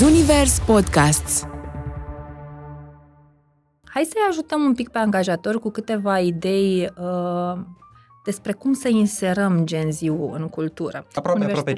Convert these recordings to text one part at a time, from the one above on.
Zunivers Podcasts Hai să-i ajutăm un pic pe angajator cu câteva idei uh, despre cum să inserăm Gen z în cultură. Aproape, aproape 50%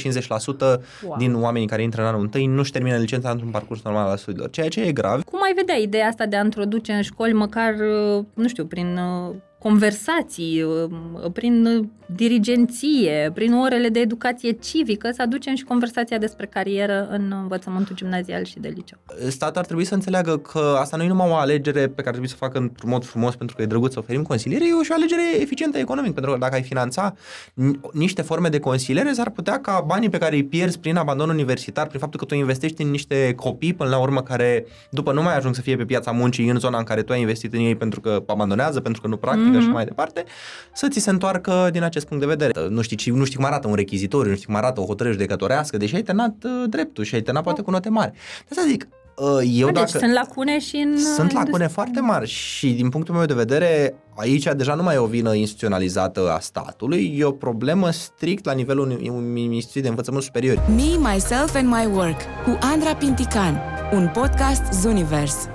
wow. din oamenii care intră în anul întâi nu-și termină licența într-un parcurs normal al studiilor, ceea ce e grav. Cum ai vedea ideea asta de a introduce în școli măcar, uh, nu știu, prin uh, conversații, uh, prin dirigenție, prin orele de educație civică, să aducem și conversația despre carieră în învățământul gimnazial și de liceu. Statul ar trebui să înțeleagă că asta nu e numai o alegere pe care trebuie să o facă într-un mod frumos pentru că e drăguț să oferim consiliere, e și o alegere eficientă economic, pentru că dacă ai finanța niște forme de consiliere, s-ar putea ca banii pe care îi pierzi prin abandon universitar, prin faptul că tu investești în niște copii până la urmă care după nu mai ajung să fie pe piața muncii în zona în care tu ai investit în ei pentru că abandonează, pentru că nu practică mm-hmm. și mai departe, să ți se întoarcă din acest punct de vedere vedere. Nu știi, nu știi cum arată un rechizitoriu, nu știi cum arată o hotărâre judecătorească, deși ai terminat uh, dreptul și ai terminat poate cu note mari. De asta zic, uh, eu deci dacă... sunt lacune și în... Sunt lacune foarte mari și din punctul meu de vedere aici deja nu mai e o vină instituționalizată a statului, e o problemă strict la nivelul Ministriei de Învățământ Superior. Me, Myself and My Work cu Andra Pintican, un podcast Zunivers.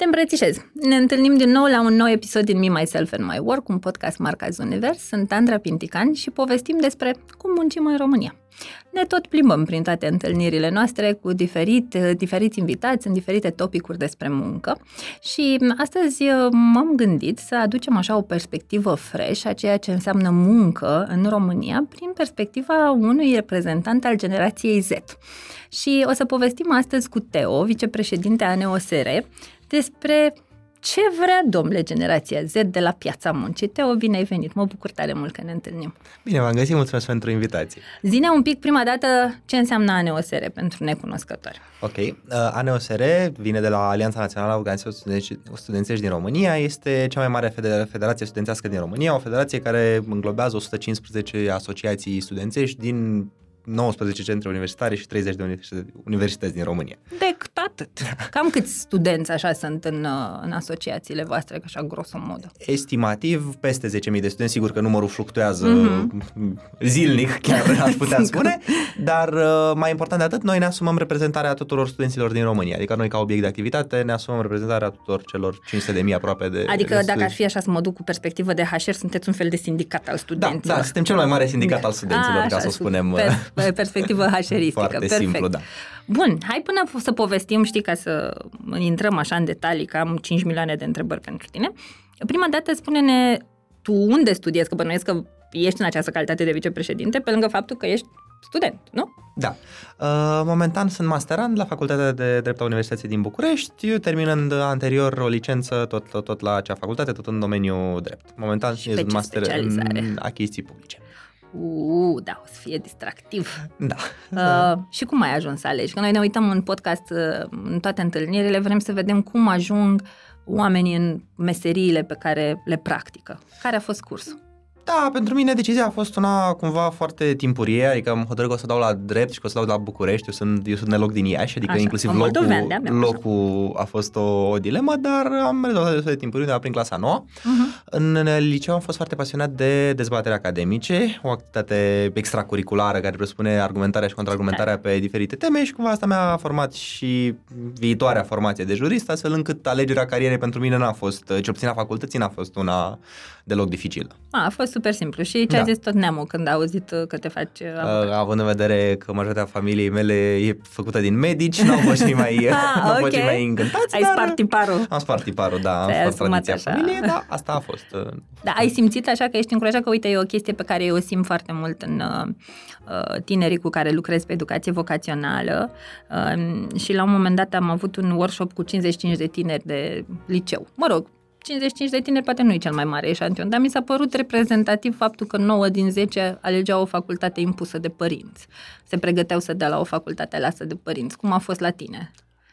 Te îmbrățișez! Ne întâlnim din nou la un nou episod din Me, Myself and My Work, un podcast marca Univers. Sunt Andra Pintican și povestim despre cum muncim în România. Ne tot plimbăm prin toate întâlnirile noastre cu diferit, diferiți invitați în diferite topicuri despre muncă și astăzi uh, m-am gândit să aducem așa o perspectivă fresh a ceea ce înseamnă muncă în România prin perspectiva unui reprezentant al generației Z. Și o să povestim astăzi cu Teo, vicepreședinte a NOSR, despre ce vrea, domnule, generația Z de la piața muncii. Teo, bine ai venit, mă bucur tare mult că ne întâlnim. Bine, v-am găsit, mulțumesc pentru invitație. Zine un pic prima dată ce înseamnă ANOSR pentru necunoscători. Ok, uh, ANOSR vine de la Alianța Națională a Organizațiilor Studențești din România, este cea mai mare federație studențească din România, o federație care înglobează 115 asociații studențești din 19 centre universitare și 30 de universități din România. Decât atât. Cam câți studenți așa sunt în, uh, în asociațiile voastre, așa grosomodă? Estimativ, peste 10.000 de studenți, sigur că numărul fluctuează mm-hmm. zilnic, chiar aș putea spune, dar uh, mai important de atât, noi ne asumăm reprezentarea tuturor studenților din România, adică noi ca obiect de activitate ne asumăm reprezentarea tuturor celor 500.000 aproape de Adică de dacă ar fi așa să mă duc cu perspectivă de HR, sunteți un fel de sindicat al studenților. Da, da suntem cel mai mare sindicat da. al studenților, A, ca să spunem. Per- perspectivă hașeristică. Foarte Perfect. simplu, da. Bun, hai până să povestim, știi, ca să intrăm așa în detalii, că am 5 milioane de întrebări pentru tine. Prima dată spune-ne tu unde studiezi, că bănuiesc că ești în această calitate de vicepreședinte, pe lângă faptul că ești student, nu? Da. Uh, momentan sunt masterand la Facultatea de Drept a Universității din București, terminând anterior o licență tot, tot, tot la acea facultate, tot în domeniul drept. Momentan sunt master în achiziții publice. Uuu, da, o să fie distractiv. Da. Uh, și cum ai ajuns să alegi? Că noi ne uităm în podcast, uh, în toate întâlnirile, vrem să vedem cum ajung oamenii în meseriile pe care le practică. Care a fost cursul? Da, pentru mine decizia a fost una cumva foarte timpurie, adică am hotărât că o să dau la drept și că o să dau la București, eu sunt, eu sunt de loc din Iași, adică așa, inclusiv locul, locul a fost o, o dilemă, dar am rezolvat destul de timpuriu de la prin clasa nouă. Uh-huh. În liceu am fost foarte pasionat de dezbatere academice, o activitate extracurriculară care presupune argumentarea și contraargumentarea pe diferite teme și cumva asta mi-a format și viitoarea formație de jurist, astfel încât alegerea carierei pentru mine n-a fost, cel puțin a facultății, n-a fost una deloc dificilă. A, a fost super simplu. Și ce da. a zis tot neamul când a auzit uh, că te faci uh, avocat? Având în vedere că majoritatea familiei mele e făcută din medici, nu au fost și mai, ah, okay. fost și mai încântați. Ai spart tiparul. Am spart tiparul, da. Am spart tradiția așa. familiei, da, asta a fost. Uh, da, ai simțit așa că ești încurajat că, uite, e o chestie pe care eu o simt foarte mult în uh, tinerii cu care lucrez pe educație vocațională uh, și la un moment dat am avut un workshop cu 55 de tineri de liceu. Mă rog, 55 de tineri poate nu e cel mai mare eșantion, dar mi s-a părut reprezentativ faptul că 9 din 10 alegeau o facultate impusă de părinți. Se pregăteau să dea la o facultate aleasă de părinți. Cum a fost la tine?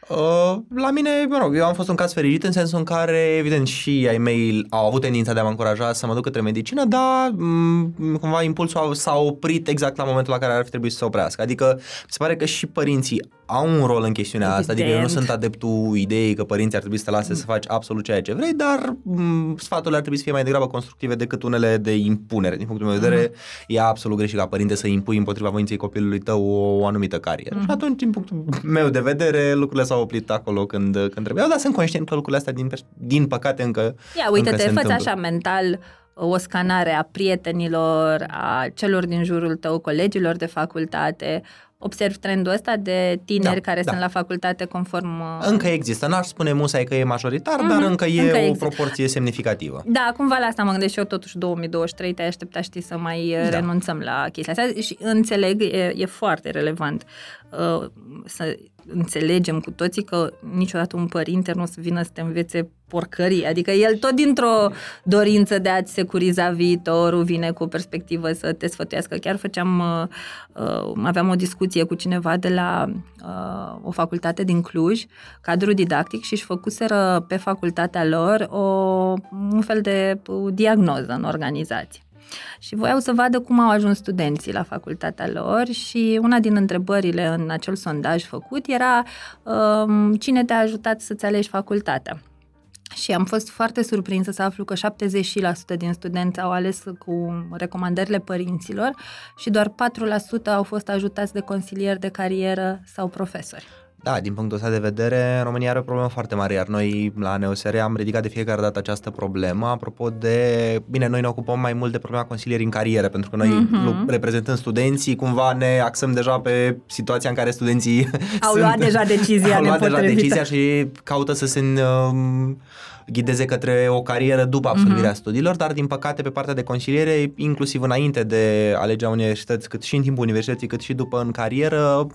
Uh, la mine, mă rog, eu am fost un caz fericit în sensul în care, evident, și ai mei au avut tendința de a mă încuraja să mă duc către medicină, dar m- mm, cumva impulsul s-a oprit exact la momentul la care ar fi trebuit să se oprească. Adică, mi se pare că și părinții au un rol în chestiunea asta, adică eu nu Evident. sunt adeptul ideii că părinții ar trebui să te lase să faci absolut ceea ce vrei, dar m, sfaturile ar trebui să fie mai degrabă constructive decât unele de impunere. Din punctul meu de vedere, e absolut greșit ca părinte să impui împotriva voinței copilului tău o, o anumită carieră. Și atunci, din punctul meu de vedere, lucrurile s-au oprit acolo când, când trebuiau, dar sunt conștient că lucrurile astea, din, pers- din păcate, încă Ia, încă uite-te, se fă întâmplă. așa mental o scanare a prietenilor, a celor din jurul tău, colegilor de facultate. Observ trendul ăsta de tineri Da, care da. sunt la facultate conform... uh, Încă există, n-aș spune musai că e majoritar, Mhm, dar încă e încă o există. proporție semnificativă. Da, cumva la asta mă gândesc și eu, totuși 2023, te-ai aștepta, știi, să mai da. Da. renunțăm la chestia asta și înțeleg, e, e foarte relevant uh, să înțelegem cu toții că niciodată un părinte nu o să vină să te învețe porcării, adică el tot dintr-o dorință de a-ți securiza viitorul vine cu o perspectivă să te sfătuiască. Chiar făceam, uh, uh, aveam o discuție cu cineva de la uh, o facultate din Cluj, cadru didactic și își făcuseră pe facultatea lor o, un fel de uh, diagnoză în organizație. Și voiau să vadă cum au ajuns studenții la facultatea lor și una din întrebările în acel sondaj făcut era um, cine te-a ajutat să-ți alegi facultatea. Și am fost foarte surprinsă să aflu că 70% din studenți au ales cu recomandările părinților și doar 4% au fost ajutați de consilieri de carieră sau profesori. Da, din punctul ăsta de vedere, România are o problemă foarte mare, iar noi la NEOSR am ridicat de fiecare dată această problemă. Apropo de, bine, noi ne ocupăm mai mult de problema consilierii în carieră, pentru că noi, Mhm. mm-hmm. reprezentând studenții, cumva ne axăm deja pe situația în care studenții Au sunt, luat deja decizia au luat deja nepotrivită. decizia și caută să se um, ghideze către o carieră după absolvirea Mhm. mm-hmm. studiilor, dar din păcate pe partea de consiliere, inclusiv înainte de alegerea universități, cât și în timpul universității, cât și după în carieră,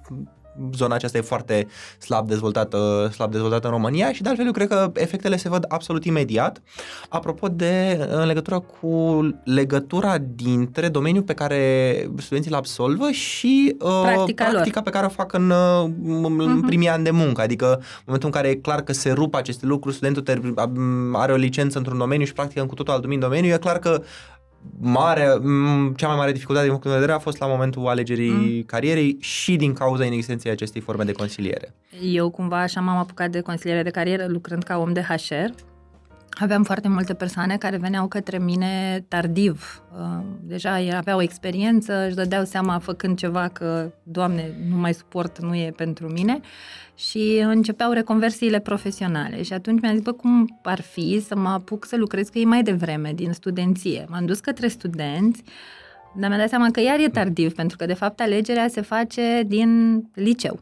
zona aceasta e foarte slab dezvoltată, slab dezvoltată în România și de altfel eu cred că efectele se văd absolut imediat. Apropo de în legătură cu legătura dintre domeniul pe care studenții îl absolvă și uh, Practica lor. practica pe care o fac în, uh, în Mhm. primii ani de muncă. Adică în momentul în care e clar că se rup aceste lucruri, studentul ter- are o licență într-un domeniu și practică în cu totul alt domeniu, e clar că mare, m, cea mai mare dificultate din punctul meu de vedere a fost la momentul alegerii mm. carierei și din cauza inexistenței acestei forme de consiliere. Eu cumva așa m-am apucat de consiliere de carieră lucrând ca om de HR. Aveam foarte multe persoane care veneau către mine tardiv. Uh, Deja aveau o experiență, își dădeau seama făcând ceva că, Doamne, nu mai suport, nu e pentru mine și începeau reconversiile profesionale. Și atunci mi-am zis, bă, cum ar fi să mă apuc să lucrez cu ei mai devreme, din studenție. M-am dus către studenți, dar mi-am dat seama că iar e tardiv, pentru că, de fapt, alegerea se face din liceu.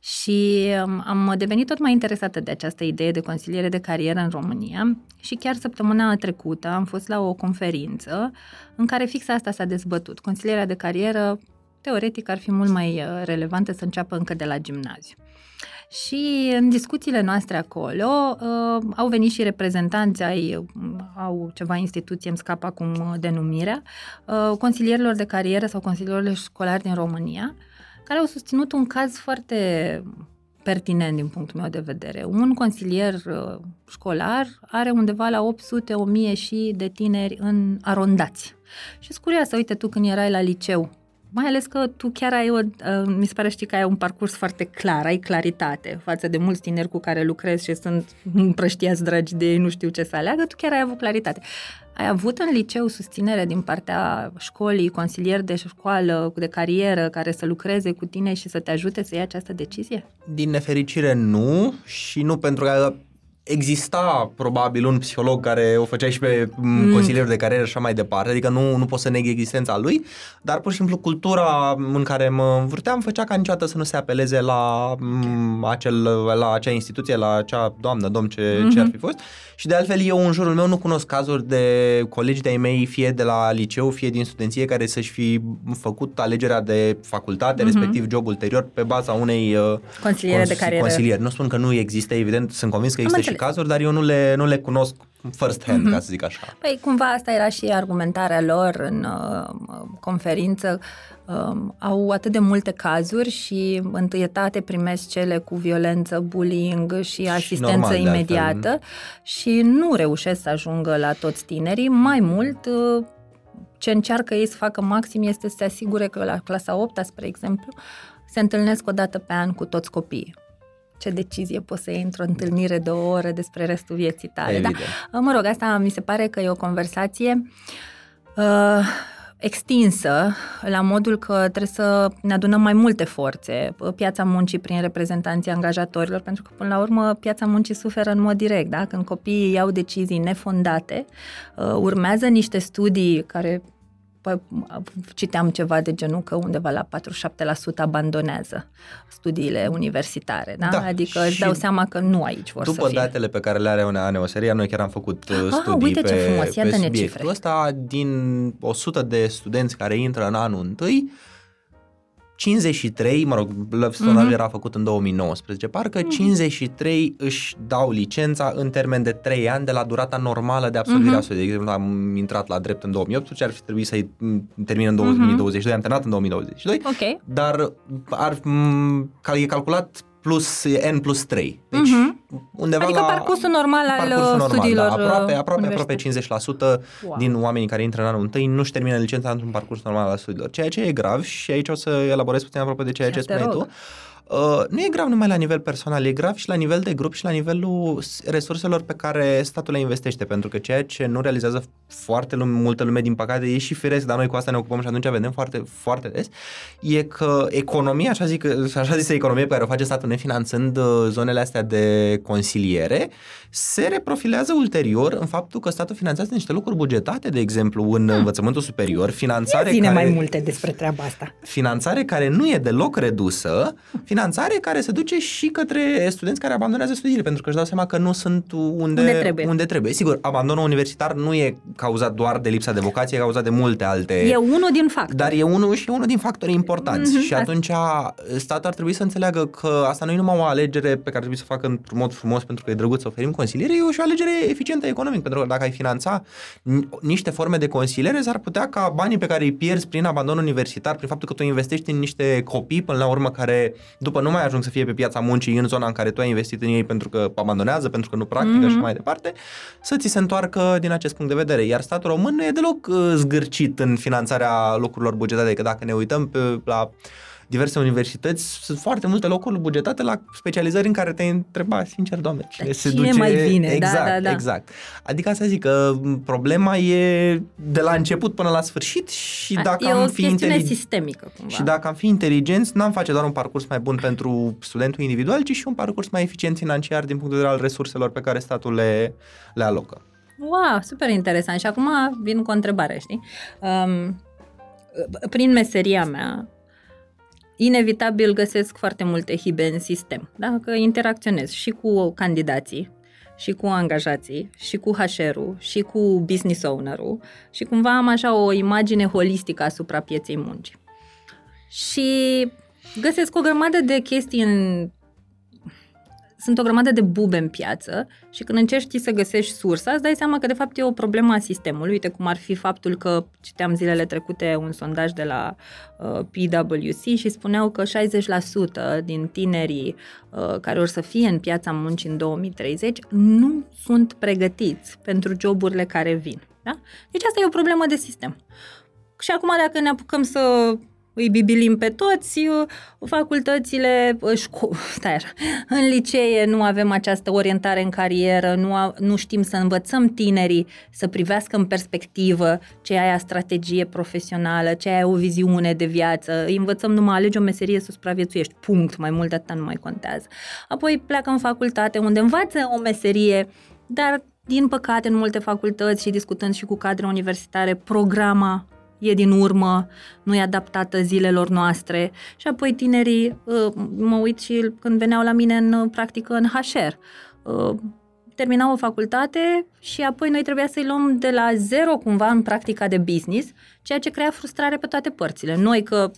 Și um, am devenit tot mai interesată de această idee de consiliere de carieră în România și chiar săptămâna trecută am fost la o conferință în care fix asta s-a dezbătut. Consilierea de carieră, teoretic, ar fi mult mai uh, relevantă să înceapă încă de la gimnaziu. Și în discuțiile noastre acolo uh, au venit și reprezentanți ai, uh, au ceva instituție, îmi scapă acum uh, denumirea, uh, consilierilor de carieră sau consilierilor școlari din România, care au susținut un caz foarte pertinent din punctul meu de vedere. Un consilier uh, școlar are undeva la 800-1000 și de tineri în arondați. Și sunt curioasă, uite tu când erai la liceu, mai ales că tu chiar ai o, uh, mi se pare știi că ai un parcurs foarte clar, ai claritate față de mulți tineri cu care lucrezi și sunt împrăștiați dragi de ei, nu știu ce să aleagă, tu chiar ai avut claritate. Ai avut în liceu susținere din partea școlii, consilieri de școală, de carieră, care să lucreze cu tine și să te ajute să iei această decizie? Din nefericire nu și nu pentru că exista probabil un psiholog care o făcea și pe mm. consilierul de carieră și așa mai departe, adică nu, nu pot să neg existența lui, dar pur și simplu cultura în care mă învârteam făcea ca niciodată să nu se apeleze la, m, acel, la acea instituție, la acea doamnă, domn ce, mm-hmm. ce ar fi fost. Și de altfel eu în jurul meu nu cunosc cazuri de colegi de-ai mei, fie de la liceu, fie din studenție, care să-și fi făcut alegerea de facultate, mm-hmm. respectiv job ulterior, pe baza unei uh, Consiliere de carieră. consilieri. Nu spun că nu există, evident, sunt convins că Am există și înțeles. Cazuri, dar eu nu le, nu le cunosc first hand, Mhm. mm-hmm. ca să zic așa. Păi cumva asta era și argumentarea lor în uh, conferință. Um, au atât de multe cazuri și întâietate primesc cele cu violență, bullying și asistență normal, de imediată altfel. și nu reușesc să ajungă la toți tinerii. Mai mult, uh, ce încearcă ei să facă maxim este să se asigure că la clasa 8 spre exemplu, se întâlnesc o dată pe an cu toți copiii. Ce decizie poți să iei într-o întâlnire de o oră despre restul vieții tale? Da? Mă rog, asta mi se pare că e o conversație uh, extinsă, la modul că trebuie să ne adunăm mai multe forțe, piața muncii prin reprezentanții angajatorilor, pentru că, până la urmă, piața muncii suferă în mod direct, da? Când copiii iau decizii nefondate, uh, urmează niște studii care citeam ceva de genul că undeva la 47% abandonează studiile universitare, da? da adică își dau seama că nu aici vor după să fie. datele pe care le are ANEOSERIA, noi chiar am făcut uh, ah, studii uite pe, ce frumos. Iată pe subiectul cifre. ăsta, din 100 de studenți care intră în anul întâi, 53, mă rog, sonajul mm-hmm. era făcut în 2019, parcă mm-hmm. 53 își dau licența în termen de 3 ani de la durata normală de absolvire mm-hmm. a studiului. De exemplu, am intrat la drept în 2018, ar fi trebuit să-i termin în 2022, mm-hmm. am terminat în 2022, okay. dar ar, e calculat plus N plus 3. Deci uh-huh. undeva adică la parcursul normal al parcursul normal, studiilor da, aproape, aproape, aproape 50% wow. din oamenii care intră în anul întâi nu-și termină licența într-un parcurs normal al studiilor, ceea ce e grav și aici o să elaborez puțin aproape de ceea ce, ce spuneai tu. Uh, nu e grav numai la nivel personal, e grav și la nivel de grup și la nivelul resurselor pe care statul le investește, pentru că ceea ce nu realizează foarte lume, multă lume, din păcate, e și firesc, dar noi cu asta ne ocupăm și atunci vedem foarte, foarte des, e că economia, așa, zic, așa zisă economie pe care o face statul nefinanțând uh, zonele astea de consiliere, se reprofilează ulterior în faptul că statul finanțează niște lucruri bugetate, de exemplu, în hmm. învățământul superior, finanțare Ia care... mai multe despre treaba asta. Finanțare care nu e deloc redusă, finanțare care se duce și către studenți care abandonează studiile, pentru că își dau seama că nu sunt unde, unde, trebuie. unde trebuie. Sigur, abandonul universitar nu e cauzat doar de lipsa de vocație, e cauzat de multe alte... E unul din factori. Dar e unul și unul din factorii importanți. Mm-hmm, și atunci statul ar trebui să înțeleagă că asta nu e numai o alegere pe care trebuie să o facă într-un mod frumos pentru că e drăguț să oferim consiliere, e și o alegere eficientă economic, pentru că dacă ai finanța niște forme de consiliere, s-ar putea ca banii pe care îi pierzi prin abandon universitar, prin faptul că tu investești în niște copii până la urmă care după nu mai ajung să fie pe piața muncii în zona în care tu ai investit în ei pentru că abandonează, pentru că nu practică mm-hmm. și mai departe, să ți se întoarcă din acest punct de vedere. Iar statul român nu e deloc uh, zgârcit în finanțarea lucrurilor bugetate, că dacă ne uităm pe, la diverse universități, sunt foarte multe locuri bugetate la specializări în care te întreba, sincer, doamne, cine se duce... mai bine, exact, da, da, da. Exact. Adică asta zic că problema e de la început până la sfârșit și dacă e am fi intelig... sistemică cumva. Și dacă am fi inteligenți, n-am face doar un parcurs mai bun pentru studentul individual, ci și un parcurs mai eficient financiar din punct de vedere al resurselor pe care statul le, le alocă. Wow, super interesant. Și acum vin cu o întrebare, știi? Um, prin meseria mea, inevitabil găsesc foarte multe hibe în sistem, da? că interacționez și cu candidații, și cu angajații, și cu HR-ul, și cu business owner-ul și cumva am așa o imagine holistică asupra pieței muncii. Și găsesc o grămadă de chestii în sunt o grămadă de bube în piață și când încerci să găsești sursa, îți dai seama că de fapt e o problemă a sistemului. Uite cum ar fi faptul că citeam zilele trecute un sondaj de la uh, PwC și spuneau că 60% din tinerii uh, care or să fie în piața muncii în 2030 nu sunt pregătiți pentru joburile care vin. Da? Deci asta e o problemă de sistem. Și acum dacă ne apucăm să îi bibilim pe toți, facultățile, șco- stai așa, în licee nu avem această orientare în carieră, nu, a, nu știm să învățăm tinerii să privească în perspectivă ce aia strategie profesională, ce aia o viziune de viață, îi învățăm numai alegi o meserie să supraviețuiești, punct, mai mult de atât nu mai contează. Apoi pleacă în facultate unde învață o meserie, dar din păcate, în multe facultăți și discutând și cu cadre universitare, programa e din urmă, nu e adaptată zilelor noastre. Și apoi tinerii, uh, mă uit și când veneau la mine în uh, practică în HR, uh, terminau o facultate și apoi noi trebuia să-i luăm de la zero cumva în practica de business, ceea ce crea frustrare pe toate părțile. Noi că,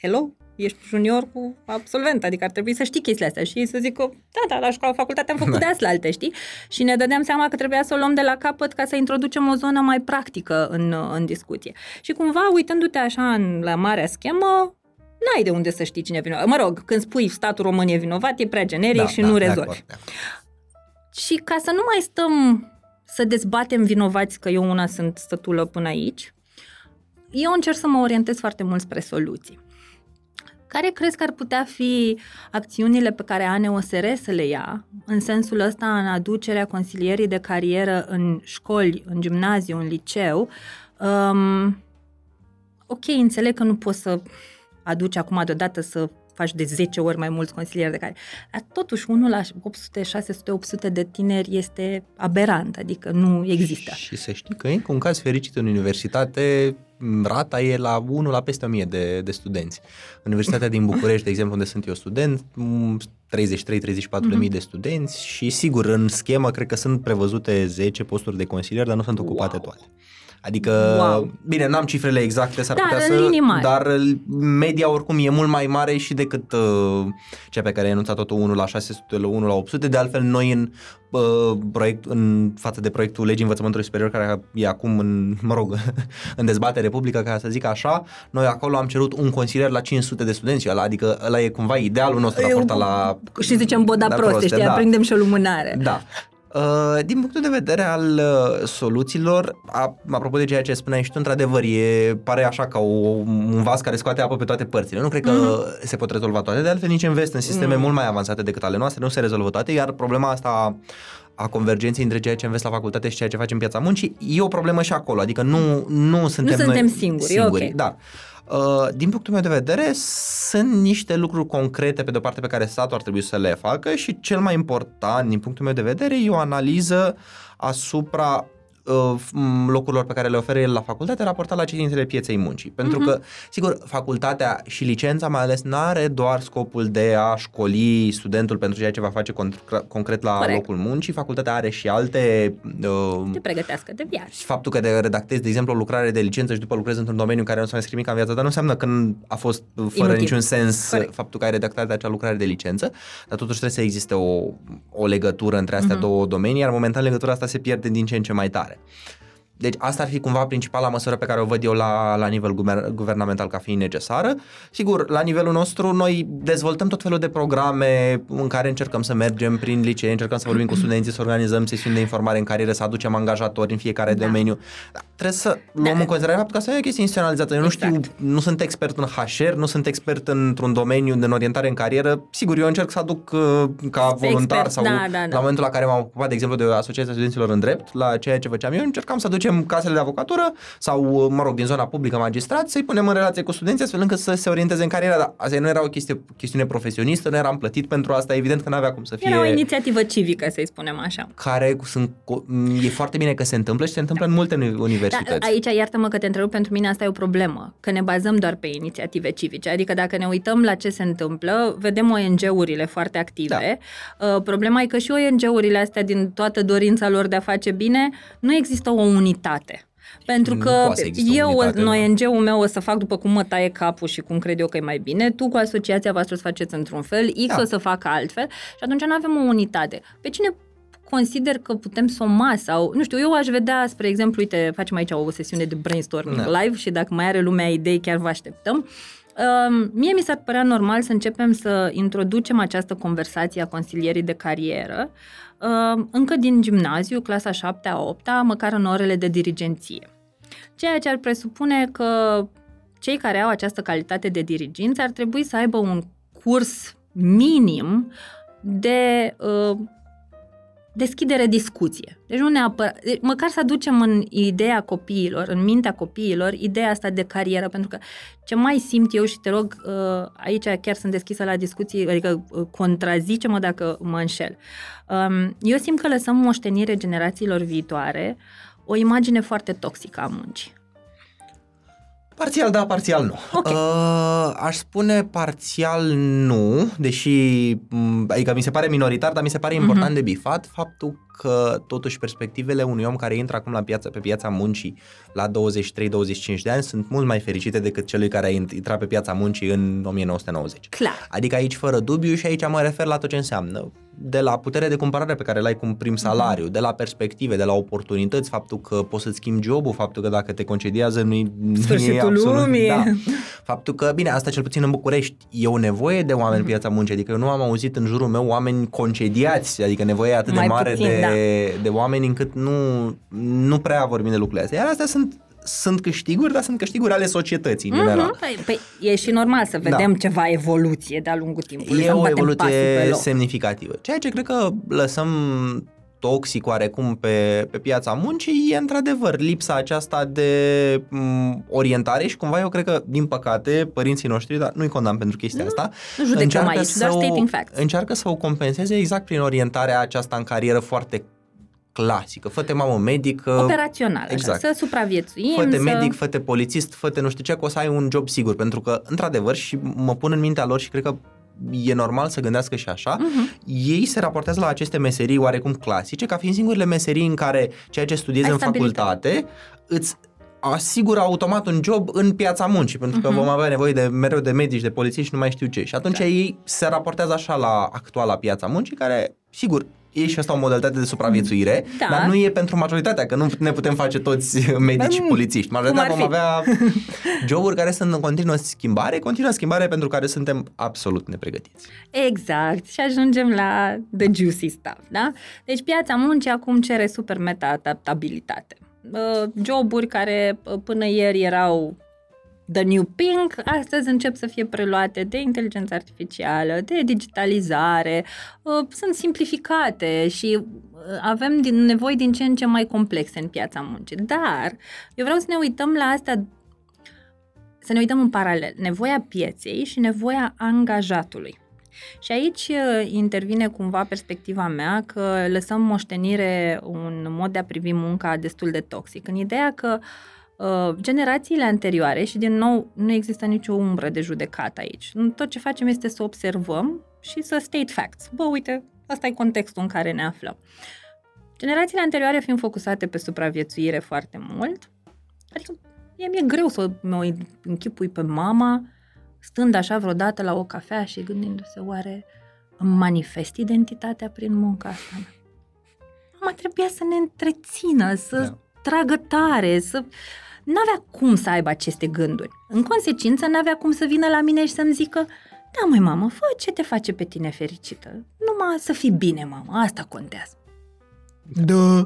hello, ești junior cu absolvent, adică ar trebui să știi chestiile astea și să zic că da, da, la școală, facultate am făcut da. de astea alte, știi? Și ne dădeam seama că trebuia să o luăm de la capăt ca să introducem o zonă mai practică în, în discuție. Și cumva, uitându-te așa în, la marea schemă, n-ai de unde să știi cine e vinovat. Mă rog, când spui statul român e vinovat, e prea generic da, și da, nu rezolvi. Acord, da. Și ca să nu mai stăm să dezbatem vinovați că eu una sunt stătulă până aici, eu încerc să mă orientez foarte mult spre soluții Care crezi că ar putea fi acțiunile pe care ANEOSR să le ia, în sensul ăsta, în aducerea consilierii de carieră în școli, în gimnaziu, în liceu? Um, ok, înțeleg că nu poți să aduci acum deodată să faci de 10 ori mai mulți consilieri de care. Dar totuși, unul la 800, 600, 800 de tineri este aberant, adică nu există. Și să știi că e un caz fericit în universitate, rata e la 1 la peste 1000 de, de studenți. Universitatea din București, de exemplu, unde sunt eu student, 33-34 mm-hmm. de studenți și sigur, în schemă cred că sunt prevăzute 10 posturi de consilier, dar nu sunt ocupate wow. toate. Adică, wow. bine, n-am cifrele exacte, s-ar dar putea să... Mari. Dar media oricum e mult mai mare și decât uh, cea pe care ai enunțat tot 1 la 600, 1 la 800. De altfel, noi în uh, proiect, în față de proiectul Legii Învățământului Superior, care e acum în, mă rog, în dezbatere publică, ca să zic așa, noi acolo am cerut un consilier la 500 de studenți, ăla, adică ăla e cumva idealul nostru raportat la... Și zicem boda proste, proste, știi, da. aprindem și o lumânare. Da. Uh, din punctul de vedere al uh, soluțiilor, a, apropo de ceea ce spuneai și tu, într-adevăr, e, pare așa ca o, un vas care scoate apă pe toate părțile. Nu cred că mm-hmm. se pot rezolva toate, de altfel nici în vest, în sisteme mm. mult mai avansate decât ale noastre, nu se rezolvă toate, iar problema asta a convergenței între ceea ce înveți la facultate și ceea ce faci în piața muncii e o problemă și acolo, adică nu, nu suntem Nu suntem noi singuri, singuri okay. da. Uh, din punctul meu de vedere, sunt niște lucruri concrete, pe de-o parte, pe care statul ar trebui să le facă și cel mai important, din punctul meu de vedere, e o analiză asupra Uh, locurilor pe care le oferă el la facultate raportat la cerințele pieței muncii. Pentru uh-huh. că, sigur, facultatea și licența mai ales nu are doar scopul de a școli studentul pentru ceea ce va face con- concret la Corect. locul muncii, facultatea are și alte... Uh, te pregătească de viață. Faptul că de redactezi, de exemplu, o lucrare de licență și după lucrezi într-un domeniu în care nu s-a nimic în viața ta, nu înseamnă că a fost fără Inutil. niciun sens Corect. faptul că ai redactat acea lucrare de licență, dar totuși trebuie să existe o, o legătură între astea uh-huh. două domenii, iar momentan legătura asta se pierde din ce în ce mai tare. Deci asta ar fi cumva principala măsură pe care o văd eu la, la nivel guver- guvernamental ca fiind necesară. Sigur, la nivelul nostru noi dezvoltăm tot felul de programe în care încercăm să mergem prin licee, încercăm să vorbim cu studenții, să organizăm sesiuni de informare în carieră, să aducem angajatori în fiecare da. domeniu. Dar trebuie să luăm da. în considerare faptul că asta e o chestie instituționalizată. Eu exact. nu știu, nu sunt expert în HR, nu sunt expert într-un domeniu de orientare în carieră. Sigur, eu încerc să aduc uh, ca voluntar expert. sau da, da, da. la momentul la care m-am ocupat, de exemplu, de Asociația Studenților în Drept, la ceea ce făceam eu, încercam să aducem ducem casele de avocatură sau, mă rog, din zona publică magistrat, să-i punem în relație cu studenții astfel încât să se orienteze în cariera. Dar asta nu era o chestie, chestiune profesionistă, nu eram plătit pentru asta, evident că nu avea cum să fie. Era o inițiativă civică, să-i spunem așa. Care sunt, e foarte bine că se întâmplă și se întâmplă da. în multe universități. Da, aici, iartă-mă că te întrerup, pentru mine asta e o problemă, că ne bazăm doar pe inițiative civice. Adică dacă ne uităm la ce se întâmplă, vedem ONG-urile foarte active. Da. Uh, problema e că și ONG-urile astea, din toată dorința lor de a face bine, nu există o unitate. Pentru că eu, în ONG-ul meu, o să fac după cum mă taie capul și cum cred eu că e mai bine, tu cu asociația voastră să faceți într-un fel, X da. o să facă altfel și atunci nu avem o unitate. Pe cine consider că putem soma sau, nu știu, eu aș vedea, spre exemplu, uite, facem aici o sesiune de brainstorming da. live și dacă mai are lumea idei, chiar vă așteptăm. Uh, mie mi s-ar părea normal să începem să introducem această conversație a consilierii de carieră uh, încă din gimnaziu, clasa 7-a, 8-a, măcar în orele de dirigenție. Ceea ce ar presupune că cei care au această calitate de dirigință ar trebui să aibă un curs minim de uh, deschidere discuție. Deci nu neapărat, deci măcar să aducem în ideea copiilor, în mintea copiilor, ideea asta de carieră, pentru că ce mai simt eu și te rog, uh, aici chiar sunt deschisă la discuții, adică uh, contrazice-mă dacă mă înșel. Um, eu simt că lăsăm moștenire generațiilor viitoare o imagine foarte toxică a muncii. Parțial da, parțial nu. Okay. Uh, aș spune parțial nu, deși, adică mi se pare minoritar, dar mi se pare important uh-huh. de bifat faptul că totuși perspectivele unui om care intră acum la piață, pe piața muncii la 23-25 de ani sunt mult mai fericite decât celui care a intrat pe piața muncii în 1990. Clar. Adică aici fără dubiu și aici mă refer la tot ce înseamnă de la putere de cumpărare pe care l-ai cu un prim mhm. salariu, mm-hmm. de la perspective, de la oportunități, faptul că poți să-ți schimbi jobul, faptul că dacă te concediază nu-i, nu e absolut... Lumii. Da. Faptul că, bine, asta cel puțin în București, e o nevoie de oameni mm-hmm. piața muncii, adică eu nu am auzit în jurul meu oameni concediați, adică nevoie atât Mai de mare puțin, de, da. de oameni încât nu, nu prea vorbim de lucrurile astea. Iar astea sunt sunt câștiguri, dar sunt câștiguri ale societății, în general. Păi, păi e și normal să vedem da. ceva evoluție de-a lungul timpului. E să nu o batem pasul pe evoluție loc. semnificativă. Ceea ce cred că lăsăm toxic oarecum pe, pe piața muncii e într-adevăr lipsa aceasta de m, orientare și cumva eu cred că, din păcate, părinții noștri, dar nu-i condamn pentru chestia asta, nu judecăm încearcă aici, doar să o- stating facts. Încearcă să o compenseze exact prin orientarea aceasta în carieră foarte clasică. Fă-te mamă medic, Operațional, exact. așa, să supraviețuim. fă-te să... medic, fă-te polițist, fă-te nu știu ce, că o să ai un job sigur. Pentru că, într-adevăr, și mă pun în mintea lor și cred că e normal să gândească și așa, Mhm. ei se raportează la aceste meserii oarecum clasice, ca fiind singurele meserii în care ceea ce studiezi Ai în stabilitate. facultate îți asigură automat un job în piața muncii, pentru că Mhm. vom avea nevoie de mereu de medici, de polițiști și nu mai știu ce. Și atunci ei se raportează așa la actuala piața muncii, care, sigur, e și asta o modalitate de supraviețuire, Da. dar nu e pentru majoritatea, că nu ne putem face toți medici și Mm, polițiști. Majoritatea cum vom ar avea joburi care sunt în continuă schimbare, continuă schimbare pentru care suntem absolut nepregătiți. Exact. Și ajungem la the juicy stuff, da? Deci piața muncii acum cere super meta-adaptabilitate. Uh, Joburi care uh, până ieri erau the new pink, astăzi încep să fie preluate de inteligență artificială, de digitalizare, uh, sunt simplificate și uh, avem din nevoi din ce în ce mai complexe în piața muncii. Dar eu vreau să ne uităm la asta să ne uităm în paralel. Nevoia pieței și nevoia angajatului. Și aici uh, intervine cumva perspectiva mea că lăsăm moștenire un mod de a privi munca destul de toxic. În ideea că uh, generațiile anterioare, și din nou nu există nicio umbră de judecată aici, tot ce facem este să observăm și să state facts. Bă, uite, ăsta e contextul în care ne aflăm. Generațiile anterioare fiind focusate pe supraviețuire foarte mult, adică mie mi-e greu să mă închipui pe mama stând așa vreodată la o cafea și gândindu-se oare îmi manifest identitatea prin munca asta mea. Mama trebuia să ne întrețină, să Da. da. tragă tare, să... N-avea cum să aibă aceste gânduri. În consecință, n-avea cum să vină la mine și să-mi zică Da, măi, mamă, fă ce te face pe tine fericită. Numai să fii bine, mamă, asta contează. Da.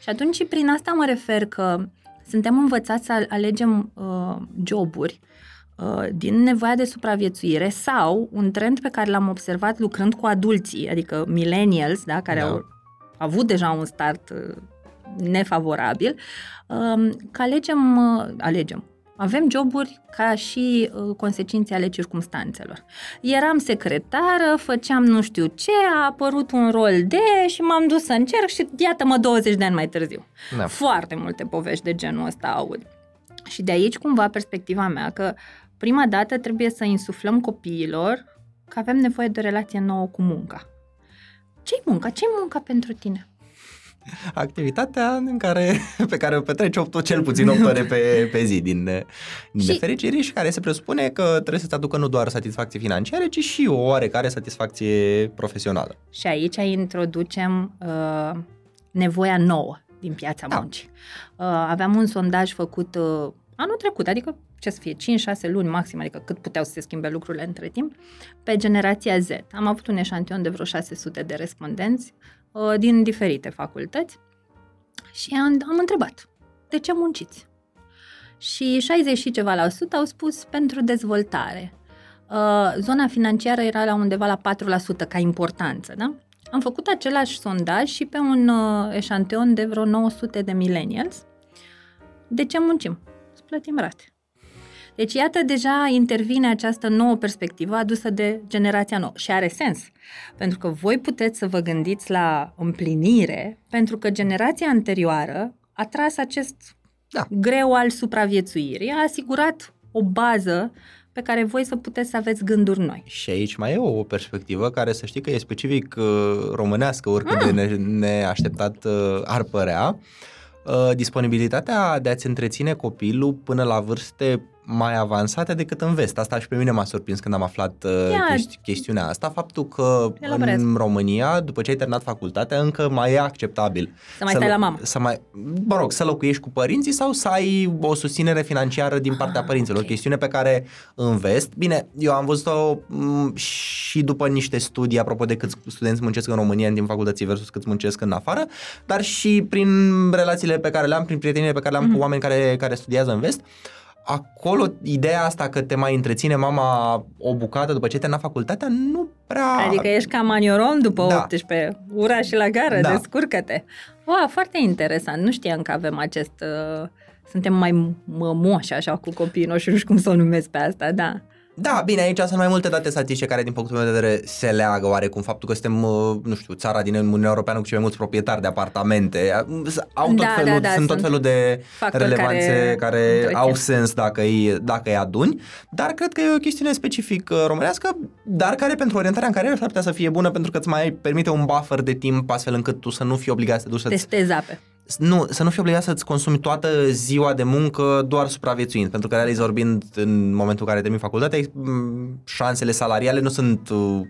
Și atunci, prin asta mă refer că suntem învățați să alegem uh, joburi uh, din nevoia de supraviețuire sau un trend pe care l-am observat lucrând cu adulții, adică millennials, da, care Da. au avut deja un start uh, nefavorabil, uh, că alegem, uh, alegem, avem joburi ca și uh, consecințe ale circumstanțelor. Eram secretară, făceam nu știu ce, a apărut un rol de și m-am dus să încerc și iată-mă 20 de ani mai târziu. Da. Foarte multe povești de genul ăsta aud. Și de aici cumva perspectiva mea că prima dată trebuie să insuflăm copiilor că avem nevoie de o relație nouă cu munca. Ce-i munca? Ce-i munca pentru tine? Activitatea în care, pe care o petreci 8, cel puțin 8 ore pe, pe zi din, din Și- nefericire și care se presupune că trebuie să-ți aducă nu doar satisfacție financiară, ci și o oarecare satisfacție profesională. Și aici introducem uh, nevoia nouă din piața Da. muncii. Uh, aveam un sondaj făcut uh, anul trecut, adică ce să fie, 5-6 luni maxim, adică cât puteau să se schimbe lucrurile între timp, pe generația Z. Am avut un eșantion de vreo 600 de respondenți uh, din diferite facultăți și am, am întrebat, de ce munciți? Și 60 și ceva la sută au spus pentru dezvoltare. Uh, zona financiară era la undeva la 4% ca importanță, da? Am făcut același sondaj și pe un uh, eșantion de vreo 900 de millennials. De ce muncim? Să plătim rate. Deci, iată, deja intervine această nouă perspectivă adusă de generația nouă și are sens. Pentru că voi puteți să vă gândiți la împlinire, pentru că generația anterioară a tras acest Da. greu al supraviețuirii, a asigurat o bază pe care voi să puteți să aveți gânduri noi. Și aici mai e o perspectivă care să știi că e specific uh, românească, oricât de ne- neașteptat uh, ar părea. Uh, Disponibilitatea de a-ți întreține copilul până la vârste mai avansate decât în vest. Asta și pe mine m-a surprins când am aflat uh, Ia. chesti- chestiunea asta. Faptul că Elaborează. în România, după ce ai terminat facultatea, încă mai e acceptabil. Să mai stai la mamă. Să mai, mă rog, să locuiești cu părinții sau să ai o susținere financiară din partea Ah, părinților. ok. Chestiune pe care în vest, bine, eu am văzut-o m, și după niște studii, apropo de câți studenți muncesc în România în timp facultății versus câți muncesc în afară, dar și prin relațiile pe care le am, prin prietenile pe care le am Mhm. cu oameni care, care studiază în vest. Acolo, ideea asta că te mai întreține mama o bucată după ce termina facultatea, nu prea... Adică ești ca maniorom după Da. 18, ura și la gară, Da. descurcă-te. Wow, foarte interesant, nu știam că avem acest... Uh, suntem mai mămoși așa cu copiii noștri, nu știu cum să o numesc pe asta, da. Da, bine, aici sunt mai multe date statistice care, din punctul meu de vedere, se leagă oarecum faptul că suntem, uh, nu știu, țara din Uniunea Europeană cu cei mai mulți proprietari de apartamente. Au tot Da, felul, da, da, sunt tot sunt felul de factori relevanțe care care, întrechem. au sens dacă îi, dacă îi aduni, dar cred că e o chestiune specific uh, românească, dar care pentru orientarea în carieră s-ar putea să fie bună pentru că îți mai permite un buffer de timp astfel încât tu să nu fii obligat să te duci să Testezi ape. Nu, să nu fii obligat să-ți consumi toată ziua de muncă doar supraviețuind, pentru că realiz vorbind în momentul în care termin facultatea, m, șansele salariale nu sunt uh,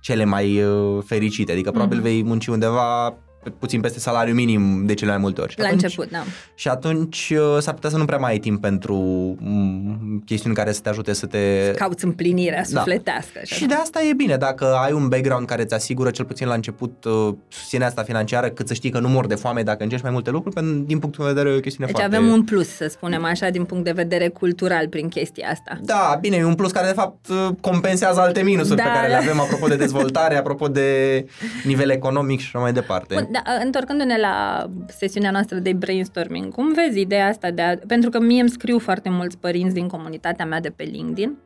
cele mai uh, fericite, adică probabil Mhm. vei munci undeva pe- puțin peste salariu minim de cele mai multe ori. Și La atunci, început, da. Și atunci uh, s-ar putea să nu prea mai ai timp pentru m, chestiuni care să te ajute să te... Cauți împlinirea Da. sufletească. așa. Și de asta e bine, dacă ai un background care îți asigură cel puțin la început uh, susținerea asta financiară, cât să știi că nu mor de foame dacă încerci mai multe lucruri, pentru, din punctul meu de vedere e o chestiune Deci foarte... avem un plus, să spunem așa, din punct de vedere cultural prin chestia asta. Da, bine, e un plus care de fapt uh, compensează alte minusuri Da, pe care le da. avem apropo de dezvoltare, apropo de nivel economic și așa mai departe. Bun, da, întorcându-ne la sesiunea noastră de brainstorming, cum vezi ideea asta de a... Pentru că mie îmi scriu foarte mulți părinți din comunitatea mea de pe LinkedIn,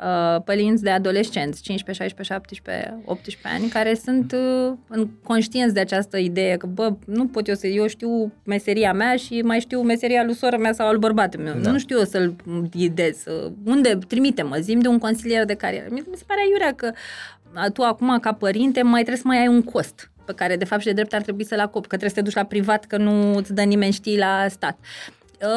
uh, părinți de adolescenți, 15, 16, 17, 18 ani, care sunt uh, în conștienți de această idee că, bă, nu pot eu să... Eu știu meseria mea și mai știu meseria lui sora mea sau al bărbatului meu. Da. Nu știu eu să-l ghidez. uh, Unde? Trimite-mă, zim de un consilier de carieră. Mi mi se pare aiurea că a, tu acum, ca părinte, mai trebuie să mai ai un cost pe care, de fapt, și de drept ar trebui să-l acoperi, că trebuie să te duci la privat, că nu îți dă nimeni știi la stat.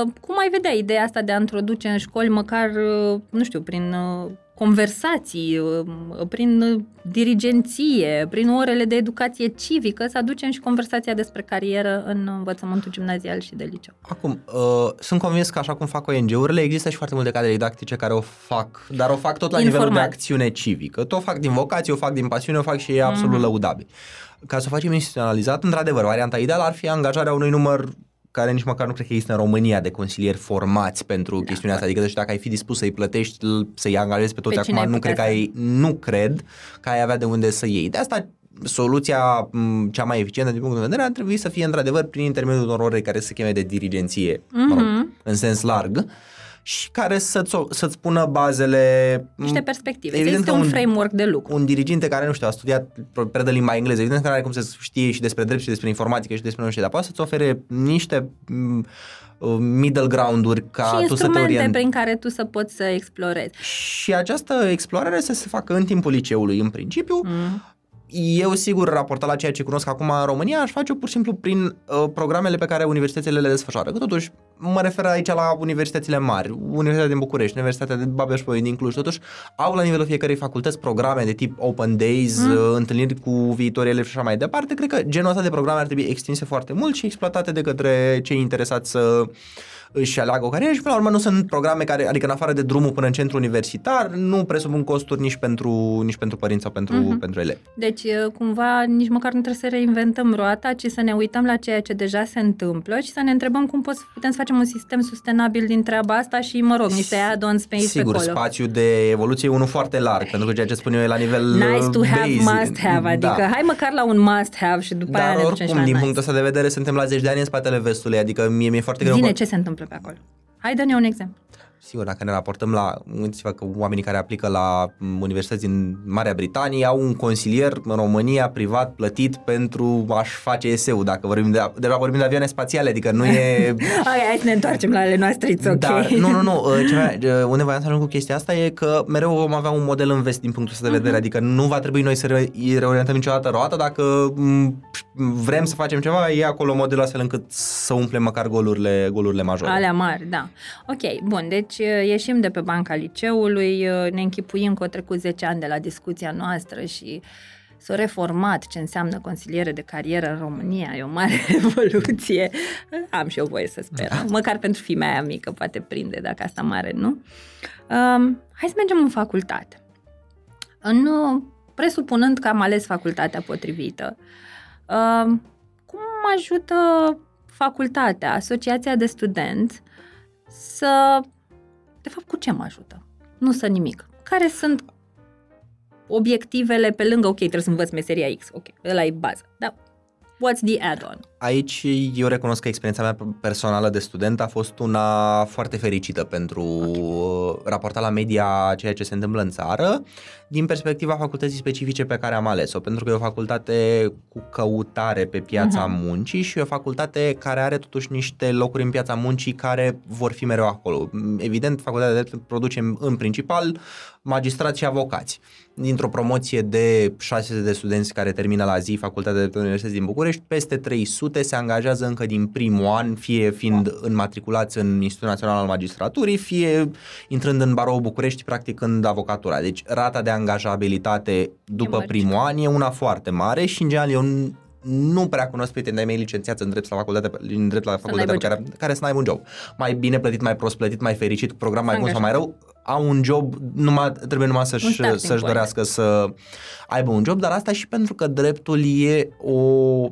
Uh, Cum ai vedea ideea asta de a introduce în școli, măcar, uh, nu știu, prin uh, conversații, uh, prin uh, dirigenție, prin orele de educație civică, să aducem și conversația despre carieră în învățământul gimnazial și de liceu. Acum, uh, sunt convins că așa cum fac ONG-urile, există și foarte multe cadre didactice care o fac, dar o fac tot la nivelul de Informal. acțiune civică. Tot o fac din vocație, o fac din pasiune, o fac și e absolut Mhm. lăudabil. Ca să o facem instituționalizat, într-adevăr, varianta ideală ar fi angajarea unui număr care nici măcar nu cred că există în România de consilieri formați pentru chestiunea asta. Adică, deci dacă ai fi dispus să-i plătești, să-i angajezi pe toți Pe cine acum, ai nu putea cred, că să- ai, nu cred că ai avea de unde să iei. De asta soluția m, cea mai eficientă din punctul de vedere ar trebui să fie într-adevăr prin intermediul unor ore care se cheme de dirigenție, mă rog, Mhm. în sens larg, și care să-ți, o- să-ți pună bazele... Niște m, perspective. Evident Există că un, un- framework de lucru. un diriginte care, nu știu, a studiat, predă limba engleză, evident că nu are cum să știe și despre drept și despre informatică și despre nu știu, dar poate să-ți ofere niște m, uh, middle ground-uri ca și tu să te instrumente orientezi. prin care tu să poți să explorezi. Și această explorare să se facă în timpul liceului, în principiu. Mm. Eu, sigur, raportat la ceea ce cunosc acum în România, aș face-o pur și simplu prin uh, programele pe care universitățile le desfășoară. Că totuși, mă refer aici la universitățile mari, Universitatea din București, Universitatea din Babeș-Bolyai din Cluj, totuși au la nivelul fiecărei facultăți programe de tip Open Days, Mm. mm. uh, întâlniri cu viitorii elevi și așa mai departe. Cred că genul ăsta de programe ar trebui extinse foarte mult și exploatate de către cei interesați să își aleagă o carieră și până la urmă nu sunt programe care, adică în afară de drumul până în centru universitar, nu presupun costuri nici pentru, nici pentru părinți sau pentru, Mhm. mm-hmm. pentru elevi. Deci, uh, cumva, nici măcar nu trebuie să reinventăm roata, ci să ne uităm la ceea ce deja se întâmplă și să ne întrebăm cum poți, putem să facem un sistem sustenabil din treaba asta și, mă rog, niște add-ons pe aici Sigur, pe acolo. spațiul de evoluție e unul foarte larg, pentru că ceea ce spun eu e la nivel Nice to have, basic. must have, adică da. hai măcar la un must have și după aia Dar ne ducem și oricum, la din nice. punctul ăsta de vedere, suntem la zeci de ani în spatele vestului, adică mie mi-e foarte greu. Zine bă- ce se întâmplă pe acolo. Hai, dă-ne un exemplu. Sigur, dacă ne raportăm la, gândiți-vă că oamenii care aplică la m, universități din Marea Britanie au un consilier în România privat plătit pentru a-și face eseu, dacă vorbim de, de vorbim de avioane spațiale, adică nu e... Hai, hai să ne întoarcem la ale noastre, it's ok. Dar, nu, nu, nu, uh, ce, uh, unde voiam să ajung cu chestia asta e că mereu vom avea un model în vest din punctul ăsta de vedere, adică nu va trebui noi să re- reorientăm niciodată roata dacă m, vrem să facem ceva, e acolo modelul astfel încât să umplem măcar golurile, golurile majore. Alea mari, da. Ok, bun, deci uh, ieșim de pe banca liceului, uh, ne închipuim că au trecut 10 ani de la discuția noastră și s-a reformat ce înseamnă consiliere de carieră în România, e o mare revoluție. Am și eu voie să sper, da. măcar pentru fimea aia mică poate prinde dacă asta mare, nu? Um, hai să mergem în facultate. În, uh, presupunând că am ales facultatea potrivită, um, cum ajută facultatea, asociația de studenți să... De fapt, cu ce mă ajută? Nu să nimic. Care sunt obiectivele pe lângă, ok, trebuie să învăț meseria X, ok, ăla e bază, dar what's the add-on? Aici eu recunosc că experiența mea personală de student a fost una foarte fericită pentru okay. raportat la media ceea ce se întâmplă în țară, din perspectiva facultății specifice pe care am ales-o, pentru că e o facultate cu căutare pe piața uh-huh. muncii și e o facultate care are totuși niște locuri în piața muncii care vor fi mereu acolo. Evident, facultatea de drept produce în principal magistrați și avocați. Dintr-o promoție de 600 de studenți care termină la zi facultatea de drept Universității din București, peste 300 300 se angajează încă din primul an, fie fiind înmatriculați în Institutul Național al Magistraturii, fie intrând în barou București, practicând avocatura. Deci rata de angajabilitate după primul an e una foarte mare și, în general, eu nu prea cunosc prieteni mei licențiați în drept la facultate, în drept la facultate care, care să n-aibă un job. Mai bine plătit, mai prost plătit, mai fericit, program mai bun sau mai rău, au un job, numai, trebuie numai să-și, să-și dorească să aibă un job, dar asta și pentru că dreptul e, o,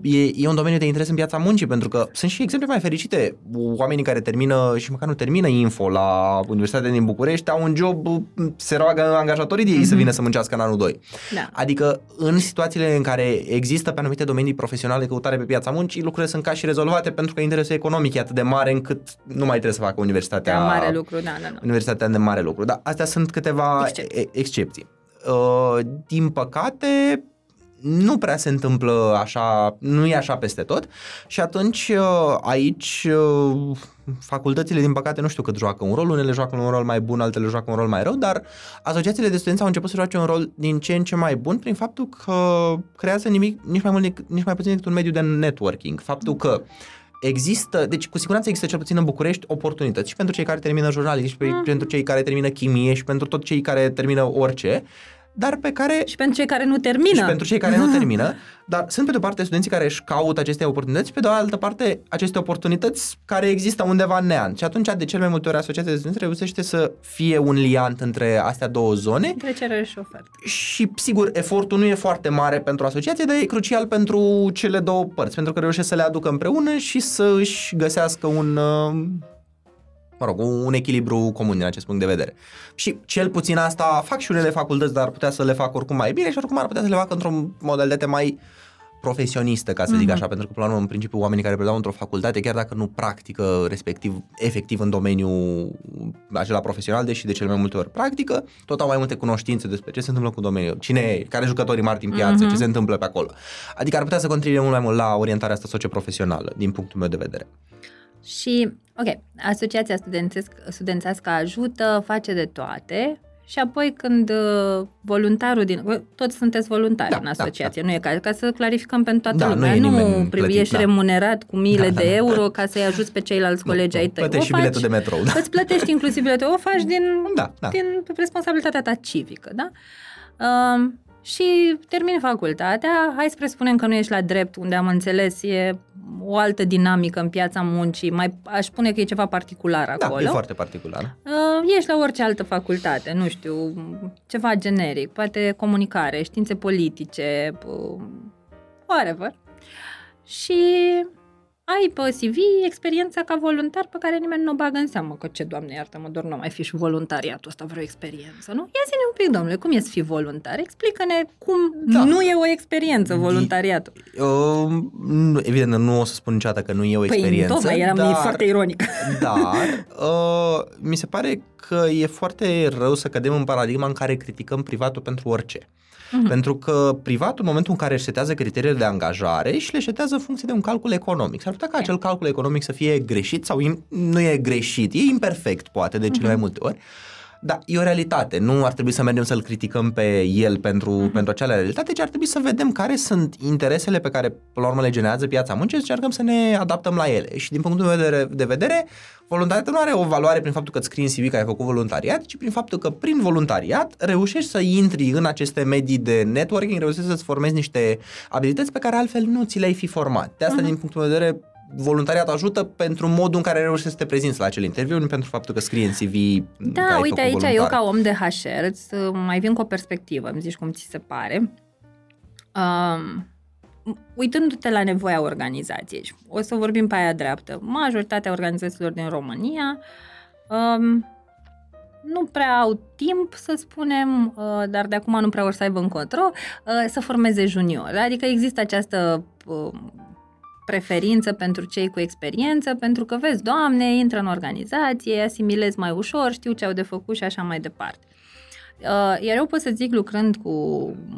e, e un domeniu de interes în piața muncii, pentru că sunt și exemple mai fericite. Oamenii care termină și măcar nu termină info la Universitatea din București au un job, se roagă angajatorii de ei mm-hmm. să mhm. vină să muncească în anul 2. Da. Adică în situațiile în care există pe anumite domenii profesionale căutare pe piața muncii, lucrurile sunt ca și rezolvate pentru că interesul economic e atât de mare încât nu mai trebuie să facă universitatea. De mare lucru, da, da, da. Universitatea de mare lucru. Da, astea sunt câteva excepții. excepții. Uh, din păcate, nu prea se întâmplă așa, nu e așa peste tot și atunci uh, aici uh, facultățile din păcate nu știu cât joacă un rol, unele joacă un rol mai bun, altele joacă un rol mai rău, dar asociațiile de studenți au început să joace un rol din ce în ce mai bun prin faptul că creează nimic, nici mai mult, nici mai puțin decât un mediu de networking. Faptul că există, deci cu siguranță există cel puțin în București oportunități și pentru cei care termină jurnalism, și mm. pentru cei care termină chimie și pentru tot cei care termină orice dar pe care... Și pentru cei care nu termină. Și pentru cei care nu termină, dar sunt pe de o parte studenții care își caută aceste oportunități și pe de o altă parte aceste oportunități care există undeva în neant. Și atunci de cel mai multe ori asociația de studenți reușește să fie un liant între astea două zone. Între cerere și ofertă. Și sigur, efortul nu e foarte mare pentru asociație, dar e crucial pentru cele două părți, pentru că reușesc să le aducă împreună și să își găsească un uh, mă rog, un echilibru comun din acest punct de vedere. Și cel puțin asta fac și unele facultăți, dar ar putea să le fac oricum mai bine și oricum ar putea să le facă într-o modalitate mai profesionistă, ca să mm-hmm. zic mhm. așa, pentru că, până la urmă, în principiu, oamenii care predau într-o facultate, chiar dacă nu practică respectiv, efectiv în domeniul acela profesional, deși de cele mai multe ori practică, tot au mai multe cunoștințe despre ce se întâmplă cu domeniul, cine e, care jucătorii mari din piață, mm-hmm. ce se întâmplă pe acolo. Adică ar putea să contribuie mult mai mult la orientarea asta socioprofesională, din punctul meu de vedere. Și, ok, asociația studențească ajută, face de toate și apoi când uh, voluntarul din... Toți sunteți voluntari da, în da, asociație, da, da. nu e ca, ca să clarificăm pentru toată da, lumea. Nu, nu plătit, ești da. remunerat cu miile da, de da, da. euro da. ca să-i ajuți pe ceilalți colegi ai tăi. Plătești și biletul de metrou. Da. Îți plătești inclusiv biletul, o faci din, da, da. din responsabilitatea ta civică, da? Uh, și termin facultatea, hai să presupunem că nu ești la drept, unde am înțeles e o altă dinamică în piața muncii, mai aș spune că e ceva particular acolo. Da, e foarte particular. Uh, ești la orice altă facultate, nu știu, ceva generic, poate comunicare, științe politice, uh, whatever. Și ai pe CV experiența ca voluntar pe care nimeni nu o bagă în seamă, că ce, doamne, iartă-mă, doar nu mai fi și voluntariatul ăsta vreo experiență, nu? Ia zi-ne un pic, domnule, cum e să fii voluntar? Explică-ne cum da. nu e o experiență voluntariatul. Uh, nu, evident, nu o să spun niciodată că nu e o păi, experiență. Păi, tocmai, eram dar, foarte ironic. Dar, uh, mi se pare că e foarte rău să cădem în paradigma în care criticăm privatul pentru orice. Uh-huh. Pentru că privatul, în momentul în care își setează criteriile de angajare și le setează în funcție de un calcul economic. S-ar putea ca acel calcul economic să fie greșit sau nu e greșit, e imperfect, poate, de cele uh-huh. mai multe ori. Da, e o realitate. Nu ar trebui să mergem să-l criticăm pe el pentru, uh-huh. pentru acea realitate, ci ar trebui să vedem care sunt interesele pe care, până la urmă, le generează piața muncii și încercăm să ne adaptăm la ele. Și din punctul meu de vedere, de vedere voluntariatul nu are o valoare prin faptul că îți scrii în CV că ai făcut voluntariat, ci prin faptul că prin voluntariat reușești să intri în aceste medii de networking, reușești să-ți formezi niște abilități pe care altfel nu ți le-ai fi format. De asta, uh-huh. din punctul meu de vedere, voluntariat ajută pentru modul în care reușești să te prezinți la acel interviu, nu pentru faptul că scrie în CV Da, uite, aici voluntar. eu ca om de HR să mai vin cu o perspectivă, îmi zici cum ți se pare. Um, uitându-te la nevoia organizației, o să vorbim pe aia dreaptă, majoritatea organizațiilor din România um, nu prea au timp, să spunem, uh, dar de acum nu prea vor să aibă încotro, uh, să formeze junior. Adică există această uh, preferință pentru cei cu experiență, pentru că, vezi, doamne, intră în organizație, asimilezi mai ușor, știu ce au de făcut și așa mai departe. Uh, iar eu pot să zic, lucrând cu,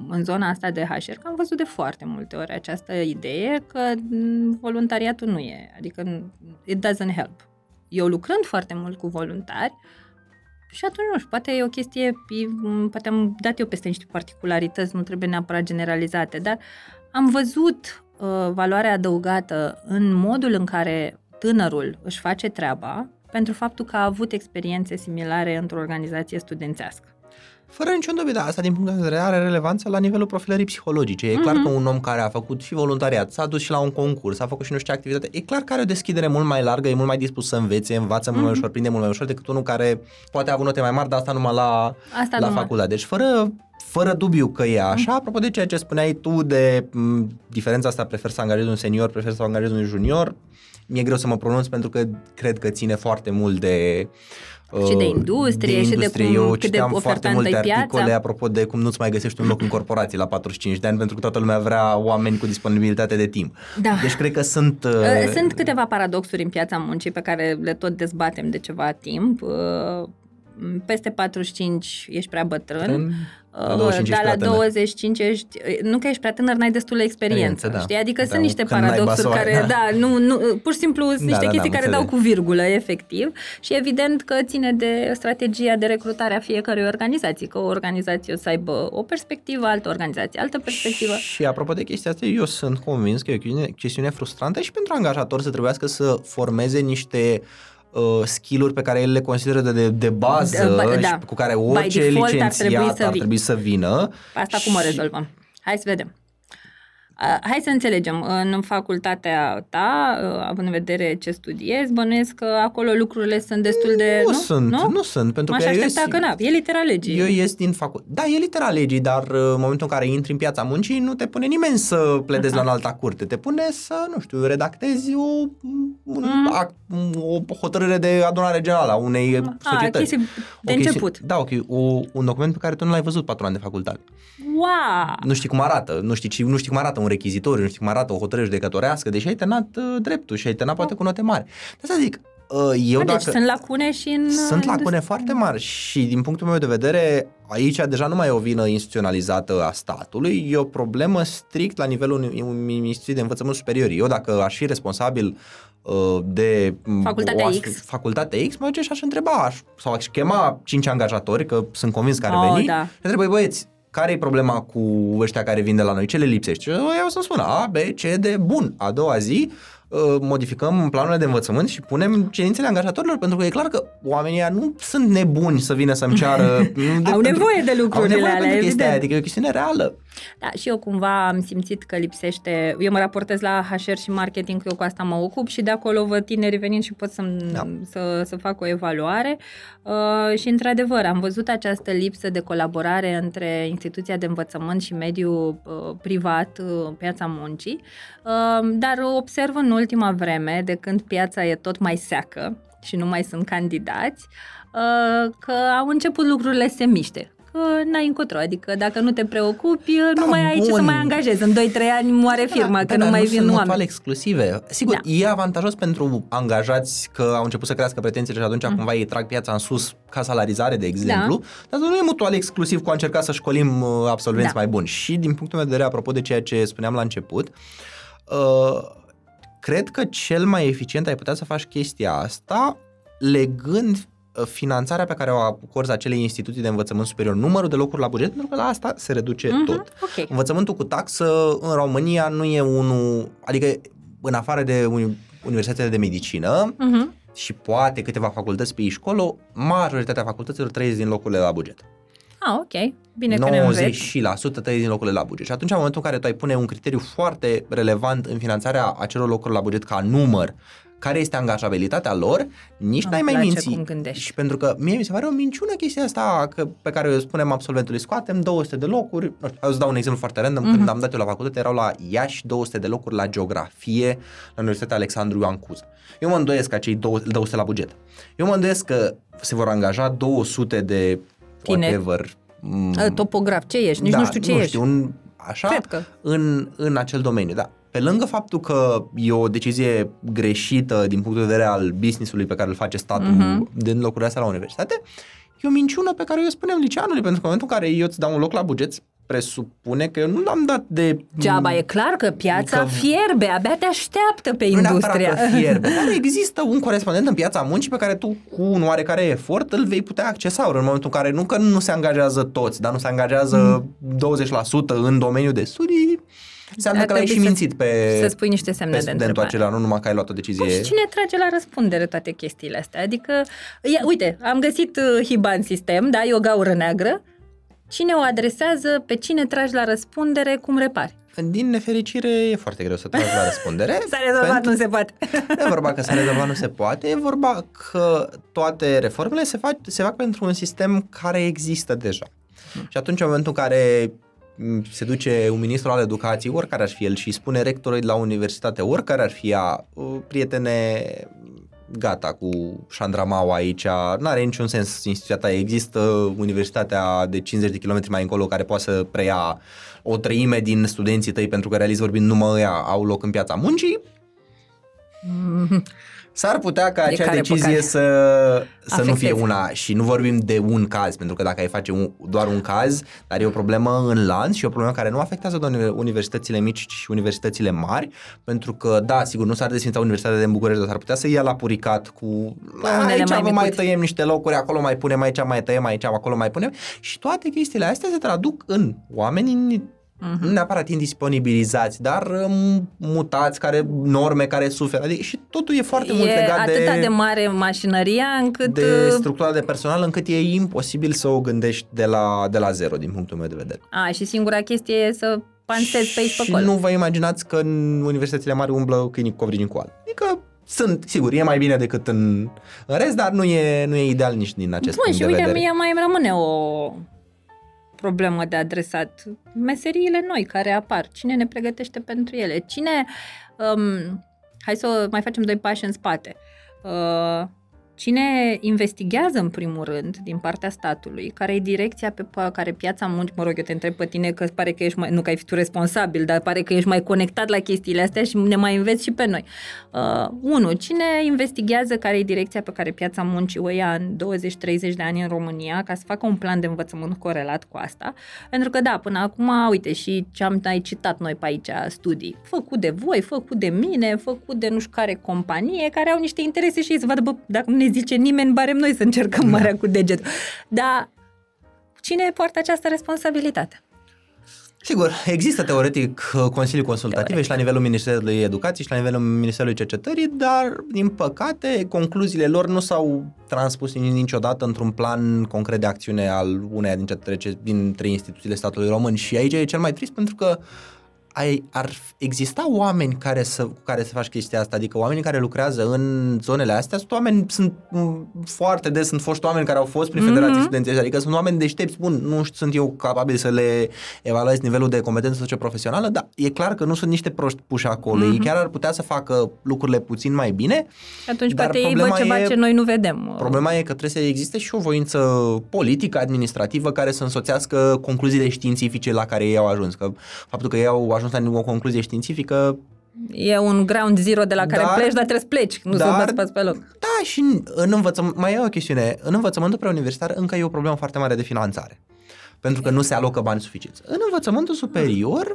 în zona asta de HR, că am văzut de foarte multe ori această idee că voluntariatul nu e, adică it doesn't help. Eu lucrând foarte mult cu voluntari, și atunci, nu știu, poate e o chestie, poate am dat eu peste niște particularități, nu trebuie neapărat generalizate, dar am văzut uh, valoarea adăugată în modul în care tânărul își face treaba pentru faptul că a avut experiențe similare într-o organizație studențească. Fără niciun dubiu, da, asta din punct de vedere are relevanță la nivelul profilării psihologice. E mm-hmm. clar că un om care a făcut și voluntariat, s-a dus și la un concurs, a făcut și nu știu ce activitate, e clar că are o deschidere mult mai largă, e mult mai dispus să învețe, învață mm-hmm. mult mai mhm. ușor, prinde mult mai ușor decât unul care poate a avut note mai mari, dar asta numai la, asta la facultate. Deci fără fără dubiu că e așa, mm. apropo de ceea ce spuneai tu de m, diferența asta, prefer să angajez un senior, prefer să angajez un junior, mi-e greu să mă pronunț pentru că cred că ține foarte mult de și de industrie, de industrie. și de cum, Eu cât de foarte multe articole piața. apropo de cum nu-ți mai găsești un loc în corporații la 45 de ani pentru că toată lumea vrea oameni cu disponibilitate de timp. Da. Deci cred că sunt... Uh... Sunt câteva paradoxuri în piața muncii pe care le tot dezbatem de ceva timp. Uh, peste 45 ești prea bătrân, la 25 dar la 25 ești, nu că ești prea tânăr, n-ai destul experiență, da. știi? Adică da, sunt niște paradoxuri care, da. da, nu, nu, pur și simplu sunt da, niște da, chestii da, care dau cu virgulă, efectiv, și evident că ține de strategia de recrutare a fiecărui organizație, că o organizație o să aibă o perspectivă, altă organizație, altă perspectivă. Și apropo de chestia asta, eu sunt convins că e o chestiune, chestiune frustrantă și pentru angajator să trebuiască să formeze niște uh, skill-uri pe care el le consideră de, de, de bază da, și da. cu care orice licențiat ar trebui să, ar trebui să vină. Asta cum o rezolvăm? Hai să vedem. Hai să înțelegem, în facultatea ta, având în vedere ce studiezi, bănuiesc că acolo lucrurile sunt destul de... Nu, nu? sunt, nu? nu sunt. Pentru M-aș că aștepta eu că na, e litera legii. Eu ies din facultate. Da, e litera legii, dar în momentul în care intri în piața muncii, nu te pune nimeni să pledezi Aha. la alta curte. Te pune să, nu știu, redactezi o, un, mm. act, o hotărâre de adunare generală a unei a, societăți. de o chestie, început. Da, ok. O, un document pe care tu nu l-ai văzut patru ani de facultate. Wow! Nu știi cum arată, nu știi, nu știi cum arată un rechizitoriu, nu știi cum arată o hotărâre judecătorească, deși ai terminat uh, dreptul și ai terminat poate cu note mari. De asta zic, uh, eu A, deci dacă... sunt lacune și în... Sunt lacune foarte mari și din punctul meu de vedere, aici deja nu mai e o vină instituționalizată a statului, e o problemă strict la nivelul unui instituții de învățământ superior. Eu dacă aș fi responsabil uh, de facultatea o, X. Facultatea X, mă și aș întreba aș, sau aș chema cinci angajatori, că sunt convins că ar oh, veni, da. și întreba, băieți, care e problema cu ăștia care vin de la noi? Ce le lipsește? Eu o să spun A, B, C, D, bun. A doua zi uh, modificăm planurile de învățământ și punem cerințele angajatorilor, pentru că e clar că oamenii nu sunt nebuni să vină să-mi ceară... de, au nevoie de lucrurile au nevoie alea, pentru chestia aia, adică e o chestiune reală. Da, și eu cumva am simțit că lipsește, eu mă raportez la HR și marketing, eu cu asta mă ocup și de acolo văd tineri venind și pot să, da. să, să fac o evaluare. Uh, și într-adevăr am văzut această lipsă de colaborare între instituția de învățământ și mediul uh, privat, uh, piața muncii, uh, dar observ în ultima vreme, de când piața e tot mai seacă și nu mai sunt candidați, uh, că au început lucrurile să se miște n-ai încotro. Adică dacă nu te preocupi, da, nu mai ai bun. ce să mai angajezi. În 2-3 ani moare da, firma, da, că da, nu mai nu vin sunt oameni. exclusive. Sigur, da. e avantajos pentru angajați că au început să crească pretențiile și atunci mm. cumva ei trag piața în sus ca salarizare, de exemplu, da. dar nu e mutual exclusiv cu a încerca să școlim uh, absolvenți da. mai buni. Și din punctul meu de vedere, apropo de ceea ce spuneam la început, uh, cred că cel mai eficient ai putea să faci chestia asta legând uh, finanțarea pe care o acorzi acelei instituții de învățământ superior, numărul de locuri la buget, pentru că la asta se reduce Mhm, tot. Ok. Învățământul cu taxă în România nu e unul, adică în afară de uni- universitățile de medicină Mhm. și poate câteva facultăți pe aici colo, majoritatea facultăților trăiesc din locurile la buget. Ah, ok. Bine că ne înveți. 90% trăiesc din locurile la buget. Și atunci, în momentul în care tu ai pune un criteriu foarte relevant în finanțarea acelor locuri la buget ca număr, care este angajabilitatea lor, nici Îmi n-ai mai place minți. cum gândești. Și pentru că mie mi se pare o minciună chestia asta că, pe care o spunem absolventului, scoatem 200 de locuri, nu știu, o să dau un exemplu foarte random, mm-hmm. Mhm. când am dat eu la facultate erau la Iași 200 de locuri la geografie la Universitatea Alexandru Ioan Cuza. Eu mă îndoiesc că cei 200 la buget. Eu mă îndoiesc că se vor angaja 200 de Tineri. whatever, m- Uh, Topograf, ce ești? Nici nu știu ce Da, nu ești. Știu, un, așa, Cred că. în, în acel domeniu, da. Pe lângă faptul că e o decizie greșită din punct de vedere al business-ului pe care îl face statul Mhm. din locurile astea la universitate, e o minciună pe care eu spunem liceanului, pentru că în momentul în care eu îți dau un loc la buget, presupune că eu nu l-am dat de... Geaba, e clar că piața Că- fierbe, abia te așteaptă pe nu neapărat industria. că fierbe, dar există un corespondent în piața muncii pe care tu cu un oarecare efort îl vei putea accesa ori în momentul în care nu că nu se angajează toți, dar nu se angajează Mm. 20% în domeniul de studii, înseamnă Ar că l-ai și trebui să- mințit pe, Să spui niște semne pe de studentul întrebare. acela, nu numai că ai luat o decizie. Bun, și cine trage la răspundere toate chestiile astea? Adică, ia, uite, am găsit uh, HIBA în sistem, da, e o gaură neagră. Cine o adresează, pe cine tragi la răspundere, cum repari? Din nefericire e foarte greu să tragi la răspundere. S-a rezolvat, pentru- nu se poate. Nu e vorba că s-a rezolvat, nu se poate, e vorba că toate reformele se fac, se fac pentru un sistem care există deja. Și atunci, în momentul în care m, se duce un ministru al educației, oricare ar fi el, și îi spune rectorului de la universitate, oricare ar fi ea, "Uh, prietene, gata cu Șandramaua aici, nu are niciun sens instituția ta, există universitatea de 50 de kilometri mai încolo care poate să preia o treime din studenții tăi pentru că realist vorbind numai ăia au loc în piața muncii, S-ar putea ca De acea care decizie păcate. să, să nu fie Afecteze. una și nu vorbim de un caz, pentru că dacă ai face un, doar un caz, dar e o problemă în lanț și e o problemă care nu afectează doar uni- universitățile mici, ci și universitățile mari, pentru că, da, sigur, nu s-ar desfința Universitatea din București, dar s-ar putea să ia la puricat cu unele aici mai vă mai micuțe." tăiem niște locuri, acolo mai punem, aici mai tăiem, aici, acolo mai punem și toate chestiile astea se traduc în oameni Mhm. nu neapărat indisponibilizați, dar um, mutați, care norme care suferă. Adică, și totul e foarte mult e legat atâta de, de, mare mașinăria încât... de uh, structura de personal încât e imposibil să o gândești de la, de la zero, din punctul meu de vedere. A, și singura chestie e să pansezi pe aici pe și acolo. nu vă imaginați că în universitățile mari umblă câinii cu covrigi în coală. Adică sunt, sigur, e mai bine decât în, în rest, dar nu e, nu e ideal nici din acest Bun, punct și de uite, vedere. mie mai îmi rămâne o problemă de adresat. Meseriile noi care apar, cine ne pregătește pentru ele? Cine, um, hai să mai facem doi pași în spate. Uh, Cine investigează în primul rând din partea statului, care e direcția pe pa- care piața muncii, mă rog, eu te întreb pe tine că îți pare că ești mai, nu că ai fi tu responsabil, dar pare că ești mai conectat la chestiile astea și ne mai înveți și pe noi. Uh, unu, cine investigează care e direcția pe care piața muncii o ia în 20-30 de ani în România ca să facă un plan de învățământ corelat cu asta? Pentru că da, până acum, uite, și ce am ai citat noi pe aici, studii, făcut de voi, făcut de mine, făcut de nu știu care companie, care au niște interese și ei să vadă, bă, dacă nu ne zice nimeni, barem noi să încercăm marea cu degetul. Dar cine poartă această responsabilitate? Sigur, există teoretic uh, consilii consultative Teoretic. și la nivelul Ministerului Educației și la nivelul Ministerului Cercetării, dar, din păcate, concluziile lor nu s-au transpus niciodată într-un plan concret de acțiune al uneia dintre, trece- dintre instituțiile statului român. Și aici e cel mai trist pentru că ai, ar exista oameni care să, cu care să faci chestia asta, adică oamenii care lucrează în zonele astea sunt oameni, sunt m, foarte des, sunt foști oameni care au fost prin federații Mhm. studențești, adică sunt oameni deștepți, bun, nu știu, sunt eu capabil să le evaluez nivelul de competență socioprofesională, dar e clar că nu sunt niște proști puși acolo, Mhm. ei chiar ar putea să facă lucrurile puțin mai bine, Și atunci Dar poate ei văd problema ceva e- ce noi nu vedem. Problema e că trebuie să existe și o voință politică, administrativă, care să însoțească concluziile științifice la care ei au ajuns. Că faptul că ei au ajuns la o concluzie științifică, E un ground zero de la care Dar- pleci, dar trebuie să pleci, nu dar- să bați pas pe loc. da, și în- în învățământ, mai e o chestiune, în învățământul preuniversitar încă e o problemă foarte mare de finanțare. Pentru că nu se alocă bani suficienți. În învățământul superior,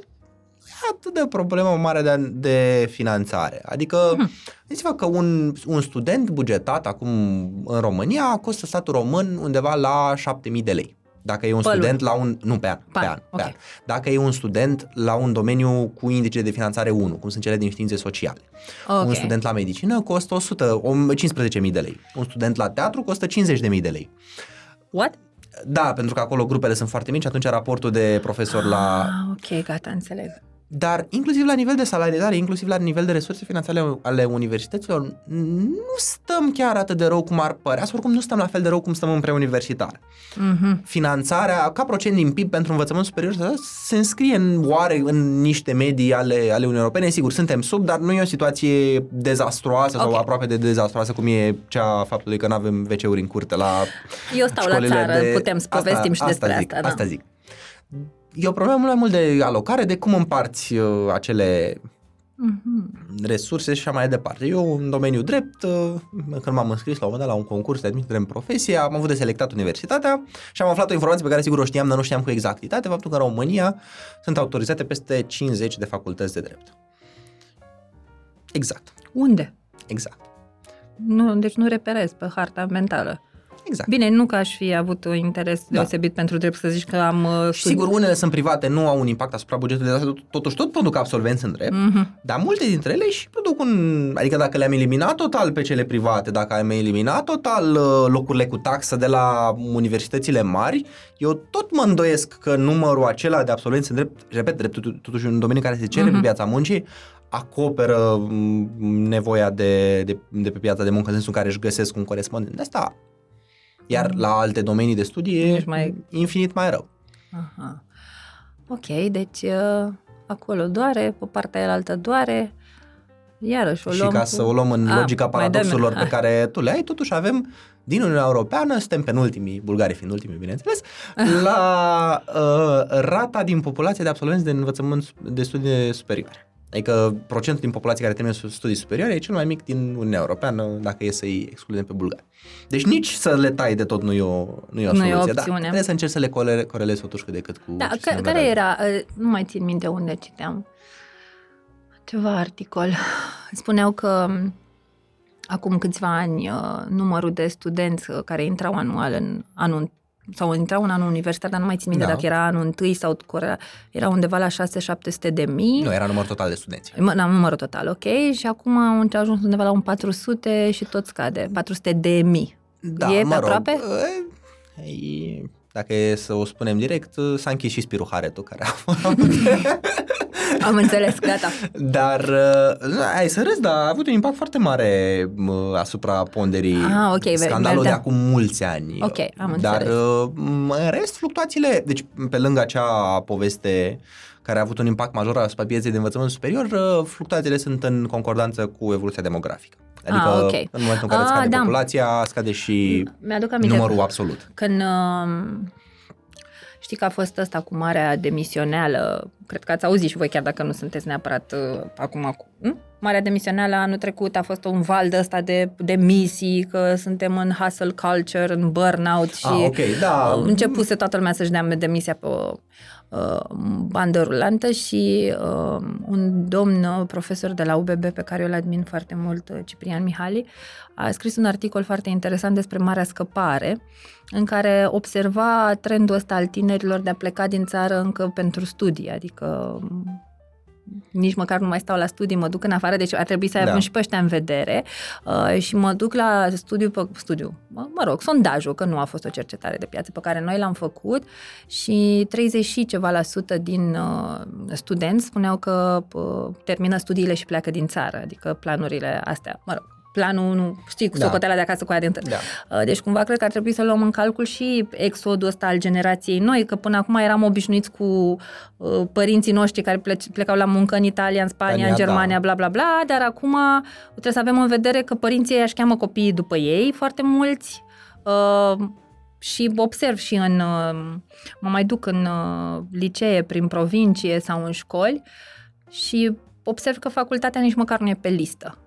ia, atât de problemă mare de, de finanțare. Adică, hmm. gândiți-vă că un, un student bugetat acum în România costă statul român undeva la 7000 de lei. Dacă e un Pălul. student la un... Nu, pe an. Pe, pe an, okay. pe an. Dacă e un student la un domeniu cu indice de finanțare 1, cum sunt cele din științe sociale. Okay. Un student la medicină costă 100, 15.000 de lei. Un student la teatru costă 50.000 de lei. What? Da, pentru că acolo grupele sunt foarte mici, atunci raportul de profesor ah, la... ok, gata, înțeleg. Dar inclusiv la nivel de salarizare, inclusiv la nivel de resurse finanțare ale universităților, nu stăm chiar atât de rău cum ar părea, sau oricum nu stăm la fel de rău cum stăm în preuniversitar. Mm-hmm. Finanțarea, ca procent din PIB pentru învățământ superior, se înscrie în oare în niște medii ale, ale Uniunii Europene. Sigur, suntem sub, dar nu e o situație dezastruoasă okay. sau aproape de dezastruoasă cum e cea a faptului că nu avem WC-uri în curte la Eu stau la țară, de... putem să povestim asta, și despre asta. Zic, asta, da. asta zic e o problemă mult mai mult de alocare, de cum împarți uh, acele mm-hmm. resurse și așa mai departe. Eu, în domeniul drept, uh, când m-am înscris la un moment dat la un concurs de admitere în profesie, am avut de selectat universitatea și am aflat o informație pe care sigur o știam, dar nu știam cu exactitate, faptul că în România sunt autorizate peste 50 de facultăți de drept. Exact. Unde? Exact. Nu, deci nu reperez pe harta mentală. Exact. Bine, nu că aș fi avut un interes da. deosebit pentru drept să zici că am... Uh, și sigur, unele sunt private, nu au un impact asupra bugetului, dar totuși tot produc absolvenți în drept, mm-hmm. dar multe dintre ele și produc un... Adică dacă le-am eliminat total pe cele private, dacă am eliminat total uh, locurile cu taxă de la universitățile mari, eu tot mă îndoiesc că numărul acela de absolvenți în drept, repet, drept totuși un domeniu care se cere mm-hmm. pe piața muncii, acoperă mm, nevoia de, de, de pe piața de muncă, în sensul în care își găsesc un corespondent. De asta iar la alte domenii de studii e mai... infinit mai rău. Aha. Ok, deci uh, acolo doare, pe partea altă doare, iarăși o luăm Și ca cu... să o luăm în A, logica paradoxurilor pe care tu le ai, totuși avem din Uniunea Europeană, suntem penultimii, bulgarii fiind ultimii, bineînțeles, la uh, rata din populație de absolvenți de învățământ de studii superioare. Adică procentul din populație care termină studii superioare e cel mai mic din Uniunea Europeană, dacă e să-i excludem pe bulgari. Deci nici să le tai de tot nu e o, nu e o nu soluție, e o dar trebuie să încerci să le corelezi totuși cât de cât cu Da, că, care era, uh, nu mai țin minte unde citeam, ceva articol. Spuneau că um, acum câțiva ani uh, numărul de studenți uh, care intrau anual în anul sau intra un an universitar, dar nu mai țin minte da. dacă era anul întâi sau era, era undeva la 6-700 de mii. Nu, era numărul total de studenți. Da, numărul total, ok. Și acum au ajuns undeva la un 400 și tot scade. 400 de mii. Da, e mă pe rog, aproape? E, dacă e să o spunem direct, s-a închis și Spiru Haretu, care a Am înțeles, gata. Dar, uh, ai să râzi, dar a avut un impact foarte mare uh, asupra ponderii. Ah, ok. Scandalul de acum mulți ani. Ok, am Dar, înțeles. Uh, în rest, fluctuațiile, deci pe lângă acea poveste care a avut un impact major asupra pieței de învățământ superior, fluctuațiile sunt în concordanță cu evoluția demografică. Adică ah, okay. în momentul în care ah, scade da. populația, scade și Mi-aduc aminte numărul absolut. Când uh, știi că a fost ăsta cu marea demisioneală, cred că ați auzit și voi chiar dacă nu sunteți neapărat uh, acum acum. Hm? Marea demisioneală anul trecut a fost un val de ăsta de, de misii, că suntem în hustle culture, în burnout și ah, okay, da. începuse toată lumea să-și dea demisia pe uh, bandă rulantă și uh, un domn uh, profesor de la UBB pe care eu îl admin foarte mult, uh, Ciprian Mihali, a scris un articol foarte interesant despre Marea Scăpare, în care observa trendul ăsta al tinerilor de a pleca din țară încă pentru studii, adică nici măcar nu mai stau la studii, mă duc în afară, deci ar trebui să avem da. și pe ăștia în vedere uh, și mă duc la studiu, pe, studiu, mă, mă rog, sondajul, că nu a fost o cercetare de piață pe care noi l-am făcut și 30 și ceva la sută din uh, studenți spuneau că uh, termină studiile și pleacă din țară, adică planurile astea, mă rog, planul, nu, știi, cu da. socotela de acasă cu aia de da. Uh, deci cumva cred că ar trebui să luăm în calcul și exodul ăsta al generației noi, că până acum eram obișnuiți cu uh, părinții noștri care plecau la muncă în Italia, în Spania, Spania în Germania, da. bla bla bla, dar acum trebuie să avem în vedere că părinții își cheamă copiii după ei, foarte mulți, uh, și observ și în, uh, mă mai duc în uh, licee, prin provincie sau în școli și observ că facultatea nici măcar nu e pe listă.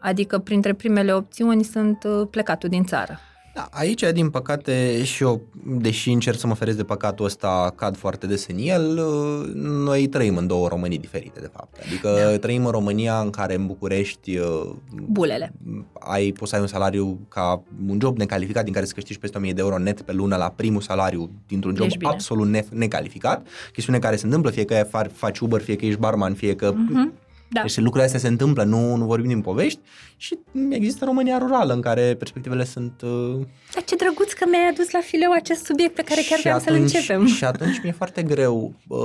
Adică printre primele opțiuni sunt uh, plecatul din țară. Da, aici, din păcate, și eu, deși încerc să mă feresc de păcatul ăsta, cad foarte des în el, uh, noi trăim în două Românii diferite, de fapt. Adică da. trăim în România în care în București uh, Bulele. ai, poți să ai un salariu ca un job necalificat din care să câștigi peste 1000 de euro net pe lună la primul salariu dintr-un job absolut ne- necalificat. Chestiune care se întâmplă, fie că faci Uber, fie că ești barman, fie că uh-huh da. Deci lucrurile astea se întâmplă, nu, nu vorbim din povești și există România rurală în care perspectivele sunt... Uh... Dar ce drăguț că mi-ai adus la fileu acest subiect pe care chiar vreau să-l începem. Și atunci mi-e foarte greu uh,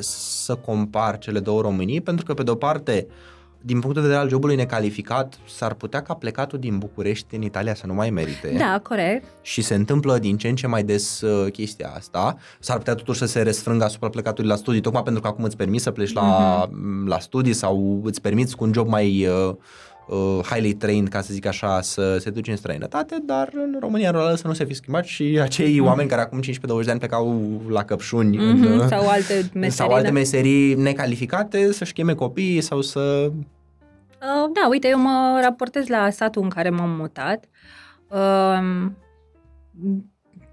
să compar cele două Românii, pentru că pe de-o parte uh, din punctul de vedere al jobului necalificat, s-ar putea ca plecatul din București în Italia să nu mai merite. Da, corect. Și se întâmplă din ce în ce mai des uh, chestia asta. S-ar putea totuși să se resfrângă asupra plecatului la studii, tocmai pentru că acum îți permiți să pleci la, uh-huh. la studii sau îți permiți cu un job mai uh, uh, highly trained, ca să zic așa, să se duci în străinătate, dar în România rurală să nu se fi schimbat și acei mm-hmm. oameni care acum 15-20 de ani plecau la căpșuni mm-hmm. în, sau alte meserii, sau alte da. meserii necalificate să-și cheme copiii sau să... Uh, da, uite, eu mă raportez la satul în care m-am mutat. Uh,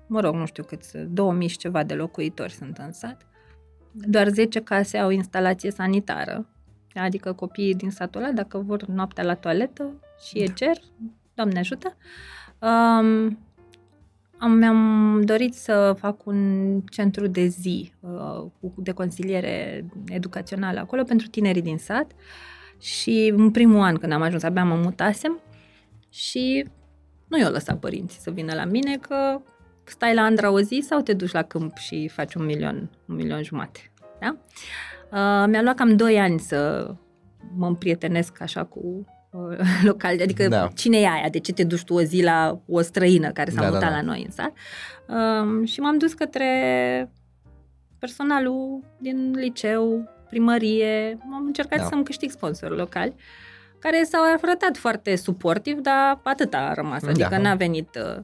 mă rog, nu știu cât, 2000 și ceva de locuitori sunt în sat. Doar 10 case au instalație sanitară adică copiii din satul ăla, dacă vor noaptea la toaletă și e da. cer, Doamne ajută. Um, am, mi-am dorit să fac un centru de zi uh, de consiliere educațională acolo pentru tinerii din sat și în primul an când am ajuns, abia mă mutasem și nu i-au lăsat părinții să vină la mine că stai la Andra o zi sau te duci la câmp și faci un milion, un milion jumate. Da? Uh, mi-a luat cam 2 ani să mă împrietenesc așa cu uh, local, adică da. cine e aia, de ce te duci tu o zi la o străină care s-a da, da mutat da, da. la noi în sat. Uh, și m-am dus către personalul din liceu, primărie, am încercat da. să-mi câștig sponsori locali care s-au arătat foarte suportiv, dar atât a rămas, adică da. n-a venit... Uh,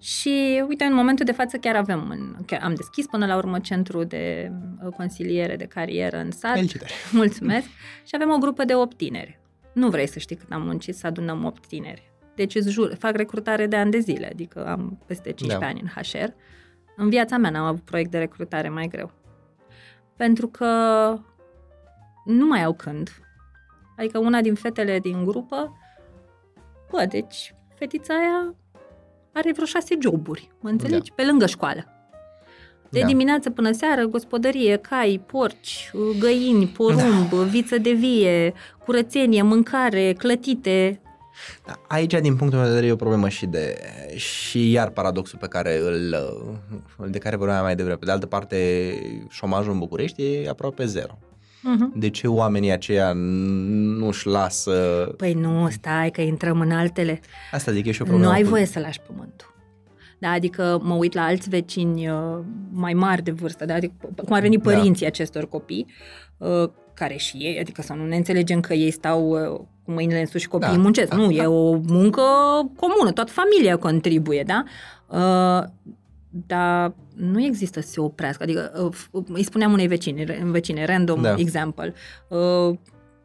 și uite, în momentul de față chiar avem, în, chiar am deschis până la urmă centru de uh, consiliere de carieră în sat. Felicitări! Mulțumesc! și avem o grupă de 8 tineri. Nu vrei să știi cât am muncit să adunăm 8 tineri. Deci îți jur, fac recrutare de ani de zile, adică am peste 15 da. ani în HR. În viața mea n-am avut proiect de recrutare mai greu. Pentru că nu mai au când. Adică una din fetele din grupă, bă, deci fetița aia are vreo șase joburi, mă înțelegi? Da. Pe lângă școală. De da. dimineață până seară, gospodărie, cai, porci, găini, porumb, da. viță de vie, curățenie, mâncare, clătite. Da, aici, din punctul meu de vedere, e o problemă și de și iar paradoxul pe care îl de care vorbeam mai devreme. Pe de altă parte, șomajul în București e aproape zero. Uh-huh. De ce oamenii aceia nu-și lasă... Păi nu, stai că intrăm în altele. Asta zic, e și o problemă. Nu ai voie să lași pământul. Da, adică mă uit la alți vecini uh, mai mari de vârstă, da? adică cum ar veni da. părinții da. acestor copii, uh, care și ei, adică să nu ne înțelegem că ei stau uh, cu mâinile în sus și copiii da. muncesc. Da. Nu, da. e o muncă comună, toată familia contribuie, da? Dar nu există să se oprească. Adică uh, îi spuneam unei vecine, vecine random da. example, uh,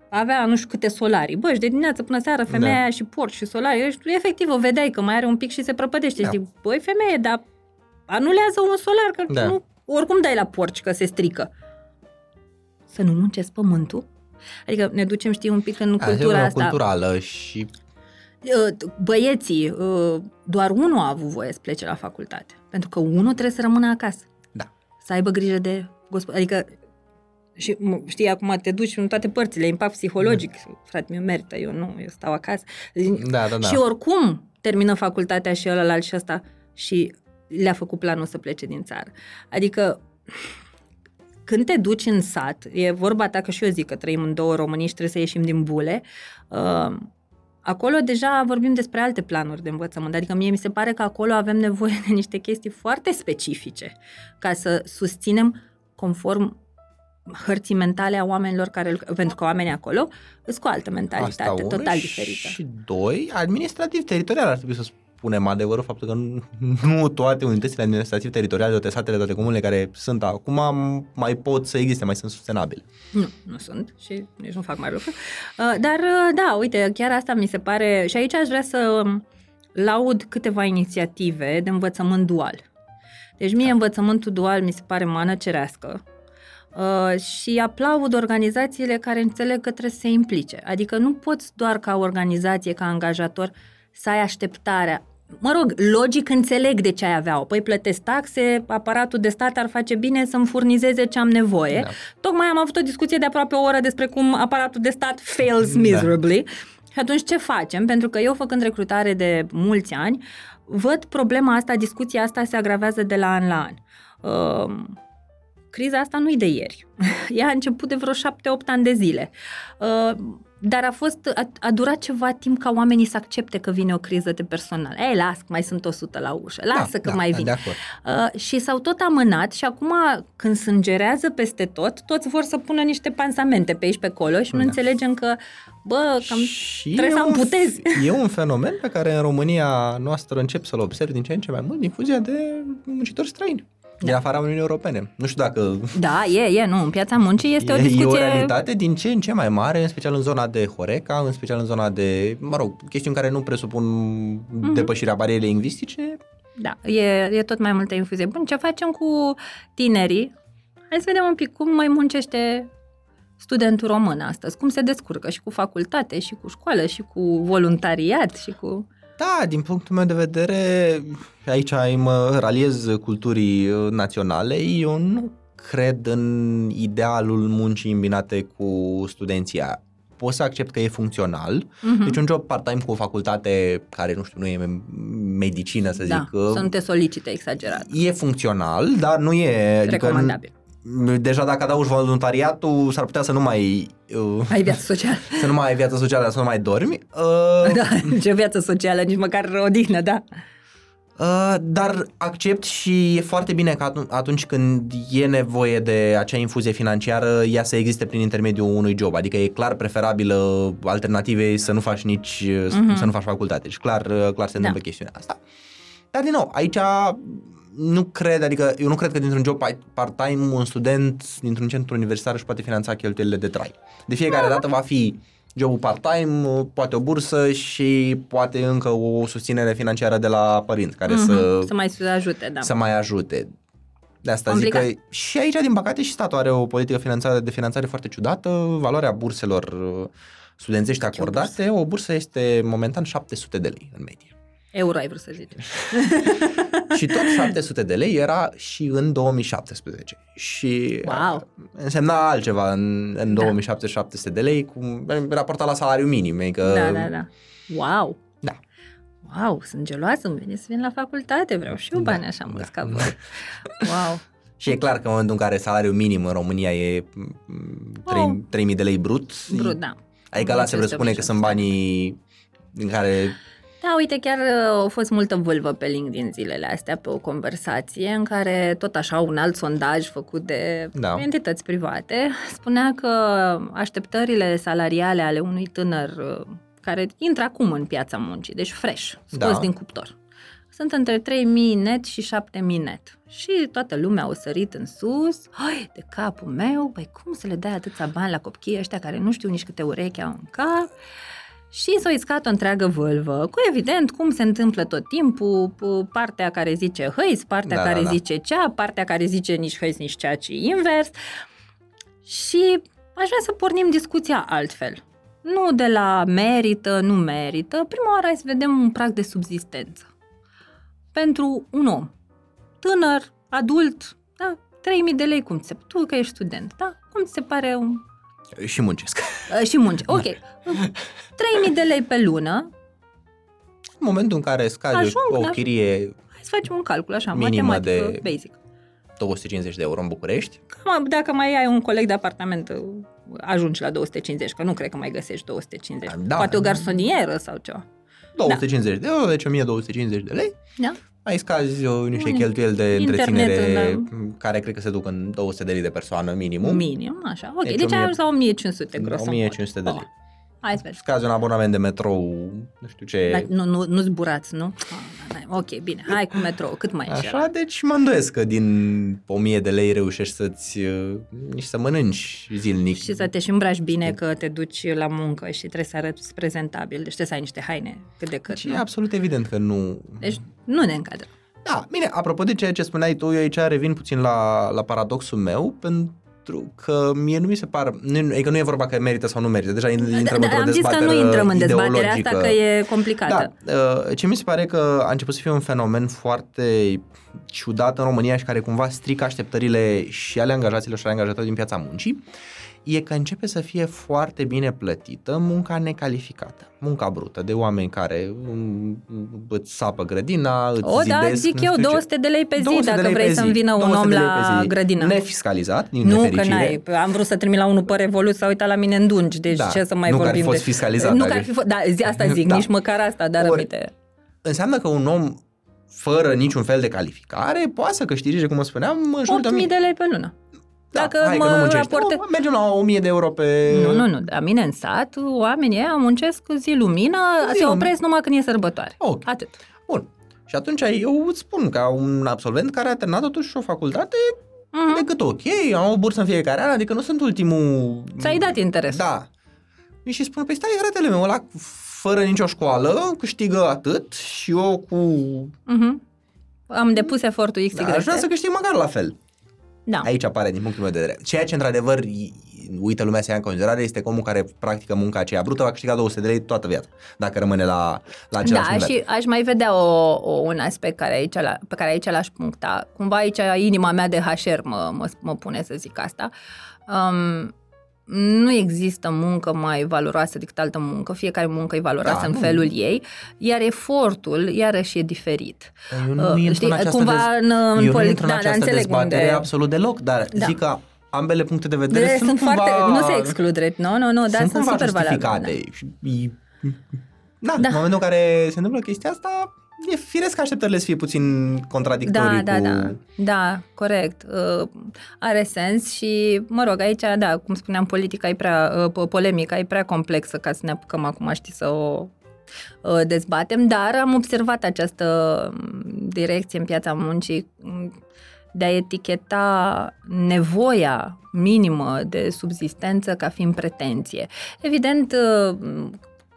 avea nu știu câte solarii. Bă, și de dimineață până seara femeia da. și porci și solarii. Și tu efectiv o vedeai că mai are un pic și se prăpădește. Da. Și zic, băi femeie, dar anulează un solar, că da. nu, oricum dai la porci că se strică. Să nu muncesc pământul? Adică ne ducem, știi, un pic în cultura asta. culturală și uh, băieții, doar unul a avut voie să plece la facultate. Pentru că unul trebuie să rămână acasă. Da. Să aibă grijă de gospod... Adică și știi, acum te duci în toate părțile, impact psihologic, mm. frate, mi merită, eu nu, eu stau acasă. Da, da, da. Și oricum termină facultatea și ălălalt și ăsta și le-a făcut planul să plece din țară. Adică când te duci în sat, e vorba ta că și eu zic că trăim în două Românii și trebuie să ieșim din bule, uh, Acolo deja vorbim despre alte planuri de învățământ, adică mie mi se pare că acolo avem nevoie de niște chestii foarte specifice ca să susținem conform hărții mentale a oamenilor care, pentru că oamenii acolo sunt cu altă mentalitate, total diferită. Și doi, administrativ teritorial ar trebui să spunem adevărul, faptul că nu, nu toate unitățile administrative teritoriale, toate satele, toate comunele care sunt acum mai pot să existe, mai sunt sustenabile. Nu, nu sunt și nici nu fac mai lucru. Uh, dar uh, da, uite, chiar asta mi se pare și aici aș vrea să laud câteva inițiative de învățământ dual. Deci mie învățământul dual mi se pare mană cerească uh, și aplaud organizațiile care înțeleg că trebuie să se implice. Adică nu poți doar ca organizație, ca angajator, să ai așteptarea mă rog, logic înțeleg de ce ai avea-o. Păi plătesc taxe, aparatul de stat ar face bine să-mi furnizeze ce am nevoie. Da. Tocmai am avut o discuție de aproape o oră despre cum aparatul de stat fails da. miserably. Da. Și atunci ce facem? Pentru că eu făcând recrutare de mulți ani, văd problema asta, discuția asta se agravează de la an la an. Uh, criza asta nu-i de ieri. Ea a început de vreo șapte-opt ani de zile. Uh, dar a fost, a, a durat ceva timp ca oamenii să accepte că vine o criză de personal. Ei, las, mai sunt 100 la ușă, lasă da, că da, mai da, vin. Uh, și s-au tot amânat și acum când sângerează peste tot, toți vor să pună niște pansamente pe aici pe acolo și da. nu înțelegem că, bă, cam și trebuie să amputezi. E un fenomen pe care în România noastră încep să-l observ din ce în ce mai mult, difuzia de muncitori străini da. din afara Uniunii Europene. Nu știu dacă... Da, e, e, nu, în piața muncii este e, o discuție... E o realitate din ce în ce mai mare, în special în zona de Horeca, în special în zona de, mă rog, chestiuni care nu presupun mm-hmm. depășirea barierei lingvistice. Da, e, e tot mai multă infuzie. Bun, ce facem cu tinerii? Hai să vedem un pic cum mai muncește studentul român astăzi, cum se descurcă și cu facultate, și cu școală, și cu voluntariat, și cu... Da, din punctul meu de vedere, aici mă raliez culturii uh, naționale, eu nu cred în idealul muncii îmbinate cu studenția. Pot să accept că e funcțional, uh-huh. deci un job part-time cu o facultate care, nu știu, nu e medicină, să da, zic. Da, să nu te solicite exagerat. E funcțional, dar nu e... Adică Recomandabil. Adică, deja dacă adaugi voluntariatul, s-ar putea să nu mai... Uh, ai viață socială. Să nu mai ai viață socială, să nu mai dormi. Uh, da, ce viață socială, nici măcar odihnă, da. Uh, dar accept și e foarte bine că atunci când e nevoie de acea infuzie financiară, ea să existe prin intermediul unui job. Adică e clar preferabilă alternativei să nu faci nici, uh-huh. să nu faci facultate. Deci clar, clar se întâmplă da. chestiunea asta. Dar din nou, aici nu cred, adică eu nu cred că dintr-un job part-time un student dintr-un centru universitar își poate finanța cheltuielile de trai. De fiecare dată va fi jobul part-time, poate o bursă și poate încă o susținere financiară de la părinți care uh-huh. să... Să mai ajute, da. Să mai ajute. De asta Complicat. zic că și aici, din păcate, și statul are o politică finanțare, de finanțare foarte ciudată. Valoarea burselor uh, studențești acordate, o bursă este momentan 700 de lei în medie. Euro ai vrut să zici. și tot 700 de lei era și în 2017. Și wow. însemna altceva în, în da. 2007 700 de lei, cum raportat la salariu minim. Adică, da, da, da. Wow! Da. Wow, sunt geloasă, îmi vine să vin la facultate, vreau și eu da, bani da, așa mulți da. ca voi. Wow! Și e clar că în momentul în care salariul minim în România e 3, oh. de lei brut, brut da. Adică la se presupune că sunt banii din care da, uite, chiar uh, a fost multă vâlvă pe LinkedIn zilele astea pe o conversație în care tot așa un alt sondaj făcut de da. entități private spunea că așteptările salariale ale unui tânăr uh, care intră acum în piața muncii, deci fresh, scos da. din cuptor, sunt între 3.000 net și 7.000 net. Și toată lumea a sărit în sus. Hai, de capul meu, păi cum să le dai atâția bani la copiii ăștia care nu știu nici câte urechi au în cap? Și s-a iscat o întreagă vâlvă, cu evident cum se întâmplă tot timpul, partea care zice hăis, partea da, care da, da. zice cea, partea care zice nici hăis, nici cea, ci invers. Și aș vrea să pornim discuția altfel. Nu de la merită, nu merită. Prima oară hai să vedem un prag de subzistență. Pentru un om, tânăr, adult, da, 3000 de lei, cum se... Tu că ești student, da? Cum ți se pare un și muncesc. Uh, și munci. Ok. 3000 de lei pe lună. În momentul în care scade ajung, o chirie Hai să facem un calcul așa, minimă de basic. 250 de euro în București. Cam, dacă mai ai un coleg de apartament, ajungi la 250, că nu cred că mai găsești 250. Da, Poate o garsonieră sau ceva. 250 da. de euro, deci 1250 de lei. Da mai scazi uh, niște Bun. cheltuieli de întreținere da. care cred că se duc în 200 de lei de persoană minimum. Minim, așa. Ok, deci, deci ai ajuns la 1500 gros 1500 de lei. Oh. Hai să Scazi un abonament de metrou, nu știu ce... Dar nu, nu, nu zburați, nu? hai, ok, bine, hai cu metrou, cât mai e și Așa, ăla? deci mă îndoiesc că din 1000 de lei reușești să-ți uh, nici să mănânci zilnic. Și să te și îmbraci bine că te duci la muncă și trebuie să arăți prezentabil, deci trebuie să ai niște haine cât de cât, Deci e nu? absolut evident că nu... Deci nu ne încadrăm. Da, bine, apropo de ceea ce spuneai tu, eu aici revin puțin la, la paradoxul meu, pentru că mie nu mi se par, nu, adică nu e vorba că merită sau nu merită, deja intrăm Da, într-o am zis că dezbatere nu intrăm în dezbaterea asta, ideologică. că e complicată. Da, uh, ce mi se pare că a început să fie un fenomen foarte ciudat în România și care cumva strică așteptările și ale angajaților și ale angajatorilor din piața muncii, e că începe să fie foarte bine plătită munca necalificată, munca brută, de oameni care um, îți sapă grădina, îți O, da, zidesc, zic nu eu, știu ce. 200 de lei pe zi 200 de dacă lei vrei pe să-mi zi. vină un 200 om de lei la pe zi. grădină. Nefiscalizat, din Nu, că nefericire. n-ai. Am vrut să trimit la unul pe Revolut, s-a uitat la mine în dungi, deci Da, ce să mai nu că ar vorbim fi fost de... fiscalizat, Nu dacă- că ar fi fost, da, zi, asta zic, Da. nici măcar asta, dar Ori- uite. Înseamnă că un om fără niciun fel de calificare poate să câștige, cum spuneam, în jur de 8.000 de lei pe lună. Da, Dacă hai că mă nu muncești. raporte... Nu, mergem la 1000 de euro pe... Nu, nu, nu. La mine în sat, oamenii ăia muncesc zi lumină, Zi se lumină. opresc numai când e sărbătoare. Ok. Atât. Bun. Și atunci eu îți spun, ca un absolvent care a terminat totuși o facultate, Mhm. decât ok, am o bursă în fiecare an, adică nu sunt ultimul... Ți-ai dat interes. Da. Și spun, păi stai, fratele meu, ăla fără nicio școală, câștigă atât și eu cu... Mhm. Am depus efortul XY. Da, aș vrea să câștig măcar la fel. Da. Aici apare din punctul meu de vedere. Ceea ce într-adevăr i- uită lumea să ia în considerare este că omul care practică munca aceea brută va câștiga 200 de lei toată viața, dacă rămâne la, la același Da, nivel. și aș mai vedea o, o, un aspect care aici, la, pe care aici l-aș puncta. Cumva aici inima mea de HR mă, mă, mă pune să zic asta. Um, nu există muncă mai valoroasă decât altă muncă, fiecare muncă e valoroasă Da, în nu. felul ei, iar efortul iarăși e diferit. Eu nu Uh, intru știi, în această cumva dez... în- în eu nu polit- intru în da, dar această înțeleg dezbatere unde- absolut deloc, dar Da. zic că ambele puncte de vedere De, sunt, sunt cumva... foarte, nu se exclude, nu, nu, nu, dar sunt, sunt, cumva super valabile. justificate. Și, e- da, Da. în momentul în care se întâmplă chestia asta, e firesc ca așteptările să fie puțin contradictorii Da, da, cu... da, da, corect. Uh, are sens și, mă rog, aici, da, cum spuneam, politica e prea, uh, polemica e prea complexă ca să ne apucăm acum, știi, să o uh, dezbatem, dar am observat această mm, direcție în piața muncii mm, de a eticheta nevoia minimă de subzistență ca fiind pretenție. Evident, uh,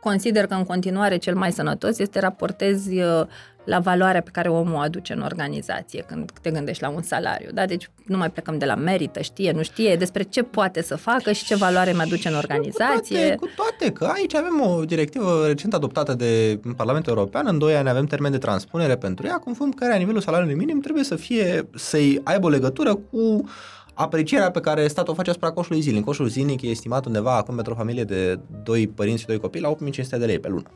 consider că în continuare cel mai sănătos este raportezi uh, la valoarea pe care omul o aduce în organizație când te gândești la un salariu. Da? Deci nu mai plecăm de la merită, știe, nu știe, despre ce poate să facă și ce valoare mi aduce în organizație. Cu toate, cu toate că aici avem o directivă recent adoptată de Parlamentul European, în 2 ani avem termen de transpunere pentru ea, conform care nivelul salariului minim trebuie să fie, să aibă o legătură cu aprecierea pe care statul o face asupra coșului zilnic. Coșul zilnic e estimat undeva acum pentru o familie de 2 părinți și 2 copii la 8500 de lei pe lună.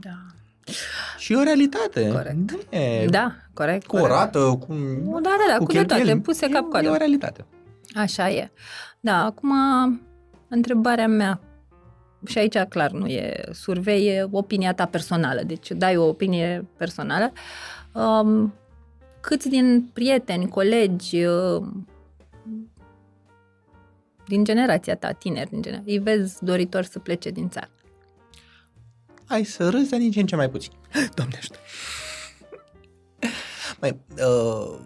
Da. Și e o realitate. Corect. Nu E da, corect. cu o corect. rată, cu, Da, da, da, cu, de cheltuieli. toate, puse E- cap-coadă. E o realitate. Așa e. Da, acum întrebarea mea și aici clar nu e survey, e opinia ta personală, deci dai o opinie personală. Um, câți din prieteni, colegi, uh, din generația ta, tineri, din generația, îi vezi doritori să plece din țară? Hai să râzi, dar din ce în ce mai puțin. Doamne ajută. Mai, uh,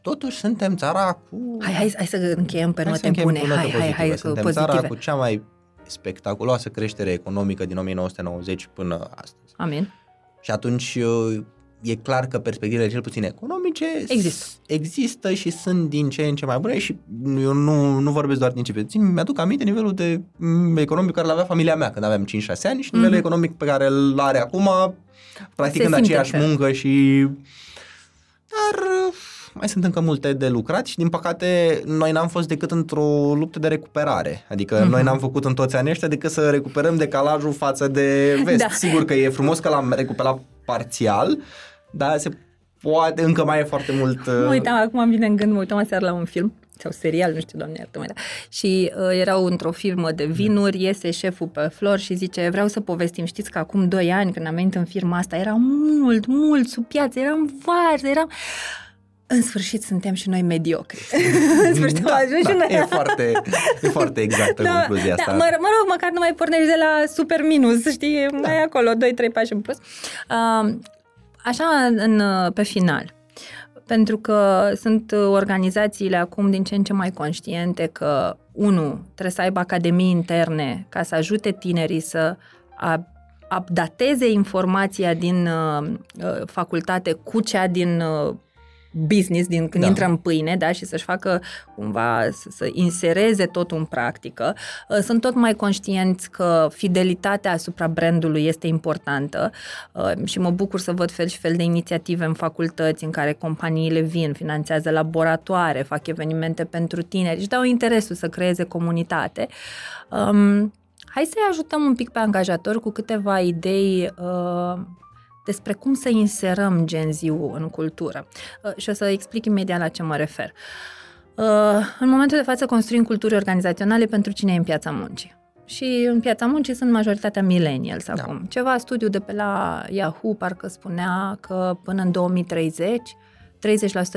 totuși suntem țara cu... Hai, hai, hai să încheiem pe Hai note să încheiem bune, cu note hai, hai, hai, pozitive. cu Suntem pozitive. țara cu cea mai spectaculoasă creștere economică din 1990 până astăzi. Amin. Și atunci uh, e clar că perspectivele cel puțin economice Există. s- există și sunt din ce în ce mai bune și eu nu, nu vorbesc doar din ce țin, mi-aduc aminte nivelul de mm, economic pe care l-avea familia mea când aveam 5-6 ani și nivelul Mhm. economic pe care îl are acum practicând Se simte aceeași fel. muncă și... Dar uh, mai sunt încă multe de lucrat și din păcate noi n-am fost decât într-o luptă de recuperare. Adică Mhm. noi n-am făcut în toți anii ăștia decât să recuperăm decalajul față de vest. Da. Sigur că e frumos că l-am recuperat parțial, dar se poate, încă mai e foarte mult... Mă uh, uitam, acum îmi vine în gând, mă uitam aseară la un film sau serial, nu știu, doamne iartă da. Și uh, erau într-o firmă de vinuri, iese șeful pe flor și zice, vreau să povestim, știți că acum doi ani când am venit în firma asta, era mult, mult sub piață, eram varză, eram... în sfârșit suntem și noi mediocri. în sfârșit da, da, și noi. E foarte, e foarte exactă da, concluzia da, asta. Mă, mă rog, măcar nu mai pornești de la super minus, știi, da. mai acolo, 2-3 pași în plus. Uh, așa, în, pe final, pentru că sunt organizațiile acum din ce în ce mai conștiente că, unu, trebuie să aibă academii interne ca să ajute tinerii să updateze informația din uh, uh, facultate cu cea din uh, business din când da. intră în pâine, da, și să-și facă cumva să, să insereze totul în practică. Uh, sunt tot mai conștienți că fidelitatea asupra brandului este importantă uh, și mă bucur să văd fel și fel de inițiative în facultăți în care companiile vin, finanțează laboratoare, fac evenimente pentru tineri și dau interesul să creeze comunitate. Um, hai să-i ajutăm un pic pe angajator cu câteva idei uh, despre cum să inserăm Gen z în cultură. Uh, și o să explic imediat la ce mă refer. Uh, în momentul de față construim culturi organizaționale pentru cine e în piața muncii. Și în piața muncii sunt majoritatea millennials da. acum. Ceva studiu de pe la Yahoo parcă spunea că până în 2030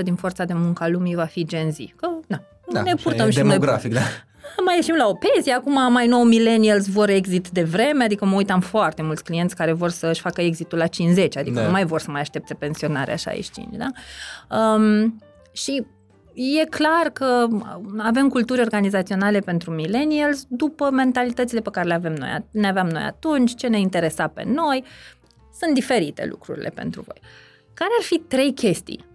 30% din forța de muncă a lumii va fi Gen Z. Că, na, da, ne purtăm și demografic, noi. Da mai ieșim la o pensie, acum mai nou millennials vor exit de vreme, adică mă uitam foarte mulți clienți care vor să-și facă exitul la 50, adică da. nu mai vor să mai aștepte pensionarea 65, da? Um, și e clar că avem culturi organizaționale pentru millennials după mentalitățile pe care le avem noi, ne aveam noi atunci, ce ne interesa pe noi. Sunt diferite lucrurile pentru voi. Care ar fi trei chestii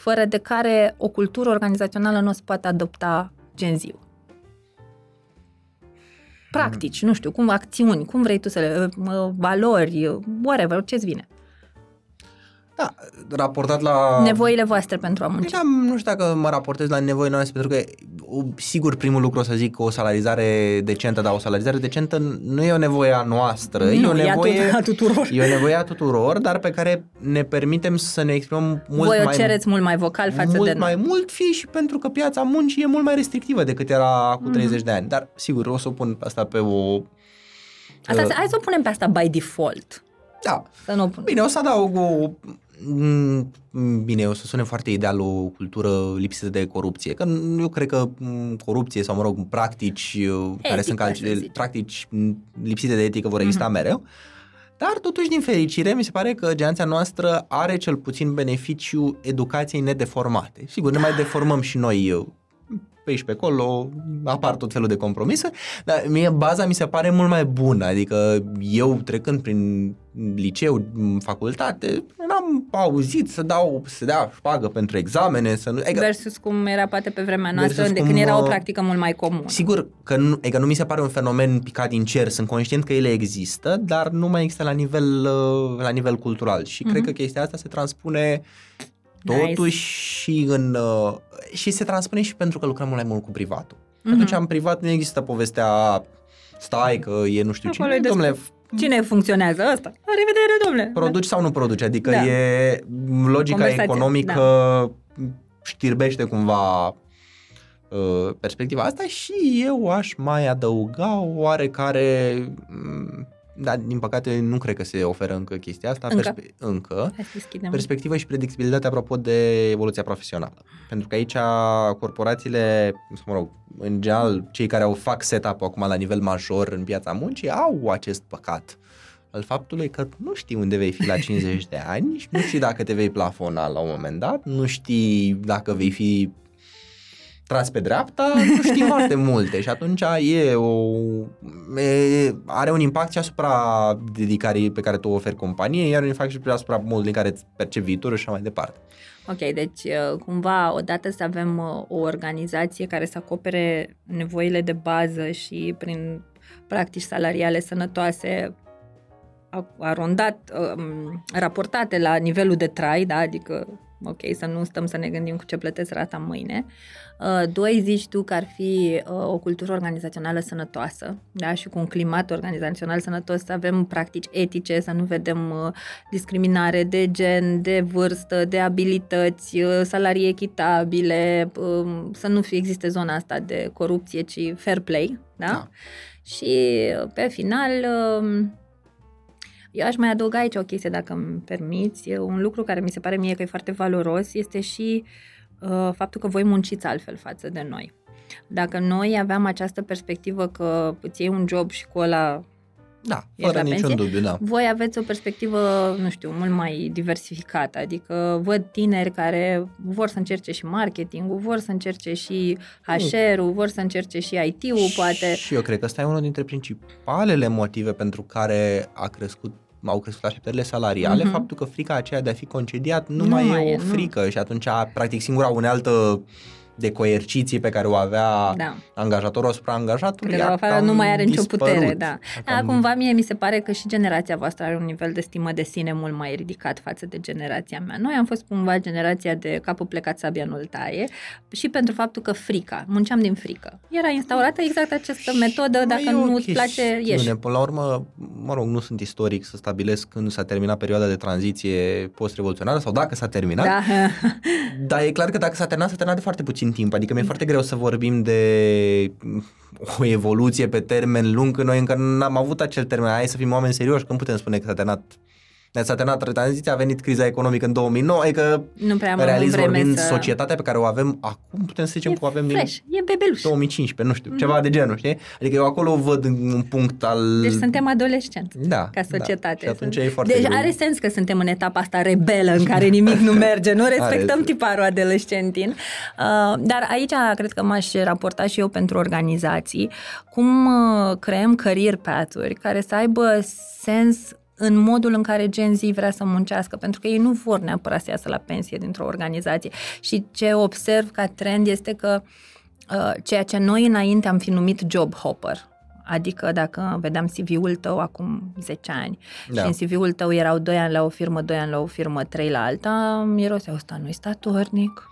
fără de care o cultură organizațională nu se poate adopta gen ziua? practici, nu știu, cum acțiuni, cum vrei tu să le, valori, whatever, ce-ți vine. Da, raportat la... Nevoile voastre pentru a munci. Da, nu știu dacă mă raportez la nevoile noastre, pentru că, sigur, primul lucru o să zic o salarizare decentă, dar o salarizare decentă nu e o nevoie a noastră, nu, e o nevoie e a tuturor. E o nevoie a tuturor, dar pe care ne permitem să ne exprimăm mult Voi mai... o cereți mult mai vocal față mult de noi. mai mult, fie și pentru că piața muncii e mult mai restrictivă decât era cu 30 mm-hmm. de ani. Dar, sigur, o să o pun asta pe o... Asta, uh, hai să o punem pe asta by default. Da. Să nu o pun. Bine, o să adaug o Mm, bine, o să sune foarte ideal o cultură lipsită de corupție, că eu cred că mm, corupție sau, mă rog, practici uh, Etică, care sunt calci, practici mm, lipsite de etică vor exista mm-hmm. mereu, dar totuși, din fericire, mi se pare că generația noastră are cel puțin beneficiu educației nedeformate. Sigur, ne mai deformăm și noi uh, pe aici pe acolo, apar tot felul de compromise, dar mie baza mi se pare mult mai bună, adică eu trecând prin liceu, facultate, n-am auzit să dau, să dea șpagă pentru examene, să nu... Adică, versus cum era poate pe vremea noastră, de când era o uh, practică mult mai comună. Sigur că nu, adică nu mi se pare un fenomen picat din cer, sunt conștient că ele există, dar nu mai există la nivel, uh, la nivel cultural și uh-huh. cred mhm. că chestia asta se transpune Totuși nice. și în uh, și se transpune și pentru că lucrăm mult mai mult cu privatul. Mm-hmm. Atunci în privat nu există povestea stai că e nu știu Acolo cine, domnule, Cine funcționează asta? La revedere, domnule! Produci sau nu produci, adică da. e logica economică da. știrbește cumva uh, perspectiva asta și eu aș mai adăuga oarecare dar din păcate nu cred că se oferă încă chestia asta. Încă. Perspe- încă. Perspectivă și predictibilitate apropo de evoluția profesională. Pentru că aici corporațiile, mă rog, în general, cei care au fac setup acum la nivel major în piața muncii au acest păcat al faptului că nu știi unde vei fi la 50 de ani și nu știi dacă te vei plafona la un moment dat, nu știi dacă vei fi tras pe dreapta, nu știi foarte multe și atunci e o, e, are un impact și asupra dedicării pe care tu o oferi companiei, iar un impact și asupra modului în care îți percepi viitorul și așa mai departe. Ok, deci uh, cumva odată să avem uh, o organizație care să acopere nevoile de bază și prin practici salariale sănătoase arondat, um, raportate la nivelul de trai, da? adică ok, să nu stăm să ne gândim cu ce plătesc rata mâine. Uh, doi, zici tu că ar fi uh, o cultură organizațională sănătoasă, da, și cu un climat organizațional sănătos, să avem practici etice, să nu vedem uh, discriminare de gen, de vârstă, de abilități, salarii echitabile, um, să nu fie existe zona asta de corupție, ci fair play, da? da. Și pe final, um, eu aș mai adăuga aici o chestie, dacă îmi permiți. Un lucru care mi se pare mie că e foarte valoros este și uh, faptul că voi munciți altfel față de noi. Dacă noi aveam această perspectivă că îți iei un job și cu ăla Da, Ești fără la niciun pensie? dubiu, da. voi aveți o perspectivă, nu știu, mult mai diversificată, adică văd tineri care vor să încerce și marketingul, vor să încerce și HR-ul, vor să încerce și IT-ul, poate. Și eu cred că ăsta e unul dintre principalele motive pentru care a crescut au crescut așteptările salariale, Mhm. faptul că frica aceea de a fi concediat nu, Nu mai mai e e, o nu. frică și atunci, practic, singura unealtă de coerciție pe care o avea Da. angajatorul asupra angajatului Că a afară cam nu mai are nicio dispărut. putere, da. A Da, cam- cumva mie mi se pare că și generația voastră are un nivel de stimă de sine mult mai ridicat față de generația mea. Noi am fost cumva generația de capul plecat sabia nu taie și pentru faptul că frica, munceam din frică. Era instaurată exact această metodă, Mai dacă e o nu îți place, ieși. chestiune. Până la urmă, mă rog, nu sunt istoric să stabilesc când s-a terminat perioada de tranziție post-revoluționară sau dacă s-a terminat, Da. Dar e clar că dacă s-a terminat, s-a terminat de foarte puțin timp. Adică mi-e foarte greu să vorbim de o evoluție pe termen lung, că noi încă n-am avut acel termen. Hai să fim oameni serioși, când putem spune că s-a terminat s-a terminat tranziția, a venit criza economică în 2009, adică Nu prea am avut realist vreme vorbind, să... societatea pe care o avem acum, putem să zicem E că o avem fresh, e bebeluș. din 2015, nu știu, ceva de genul, știi? Adică eu acolo văd un punct al... Deci suntem adolescenți. da, ca societate. Da. Și atunci Sunt- e foarte deci greu. are sens că suntem în etapa asta rebelă în care nimic nu merge, nu respectăm sens. tiparul adolescentin. Uh, dar aici cred că m-aș raporta și eu pentru organizații, cum uh, creăm career path-uri care să aibă sens în modul în care Gen Z vrea să muncească, pentru că ei nu vor neapărat să iasă la pensie dintr-o organizație. Și ce observ ca trend este că uh, ceea ce noi înainte am fi numit job hopper, Adică dacă vedeam CV-ul tău acum 10 ani Da. și în CV-ul tău erau 2 ani la o firmă, 2 ani la o firmă, 3 la alta, mirosea, ăsta nu-i statornic,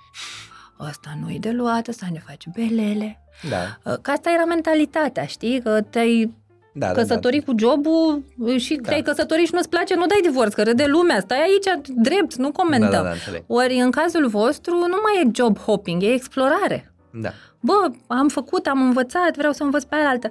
ăsta nu-i de luat, ăsta ne face belele. Da, Că asta era mentalitatea, știi? Că te-ai da, da, căsătorit cu jobul și Da. te-ai căsătorit și nu-ți place, nu dai divorț, că râde lumea, stai aici drept, nu da, comentăm. da, da, înțeleg. Ori în cazul vostru nu mai e job hopping, e explorare. Da. Bă, am făcut, am învățat, vreau să învăț pe aia altă.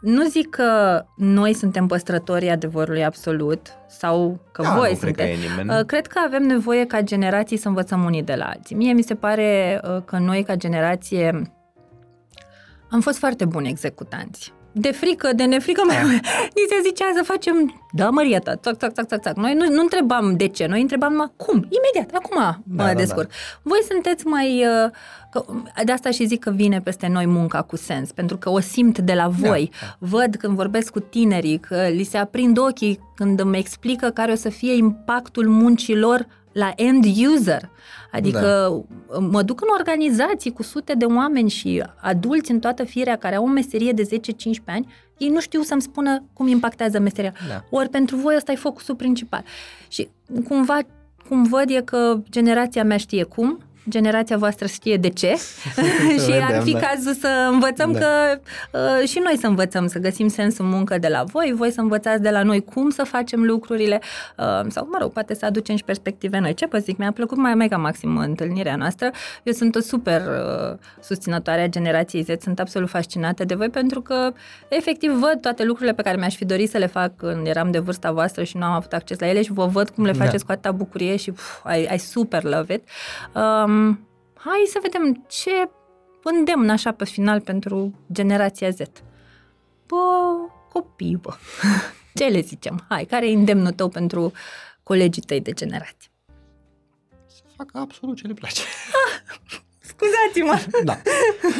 Nu zic că noi suntem păstrătorii adevărului absolut sau că Da, voi nu cred că sunteți. e nimeni. Uh, Cred că avem nevoie ca generații să învățăm unii de la alții. Mie mi se pare uh, că noi ca generație am fost foarte buni executanți. De frică, de nefrică, mai ni se zicea să facem, da, Mărieta, tac, tac, tac, tac, tac. Noi nu, nu întrebam de ce, noi întrebam numai cum, imediat, acum mă Da, da, descurc. Voi sunteți mai, uh, că, de asta și zic că vine peste noi munca cu sens, pentru că o simt de la voi. da. Văd când vorbesc cu tinerii, că li se aprind ochii când îmi explică care o să fie impactul muncilor la end user. Adică da. mă duc în organizații cu sute de oameni și adulți în toată firea care au o meserie de 10-15 ani, ei nu știu să-mi spună cum impactează meseria. Da. Ori pentru voi ăsta e focusul principal. Și cumva, cum văd e că generația mea știe cum, generația voastră știe de ce și ar vedem, fi da. cazul să învățăm Da. că uh, și noi să învățăm, să găsim sensul muncă de la voi, voi să învățați de la noi cum să facem lucrurile uh, sau, mă rog, poate să aducem și perspective noi. Ce vă zic, mi-a plăcut mai mega maxim întâlnirea noastră. Eu sunt o super uh, susținătoare a generației Z, sunt absolut fascinată de voi pentru că efectiv văd toate lucrurile pe care mi-aș fi dorit să le fac când eram de vârsta voastră și nu am avut acces la ele și vă văd cum le Da. faceți cu atâta bucurie și pf, I, I super love it. Um, hai să vedem ce îndemn așa pe final pentru generația Z. Bă, copii, bă. Ce le zicem? Hai, care e îndemnul tău pentru colegii tăi de generație? Să facă absolut ce le place. Scuzați-mă! da.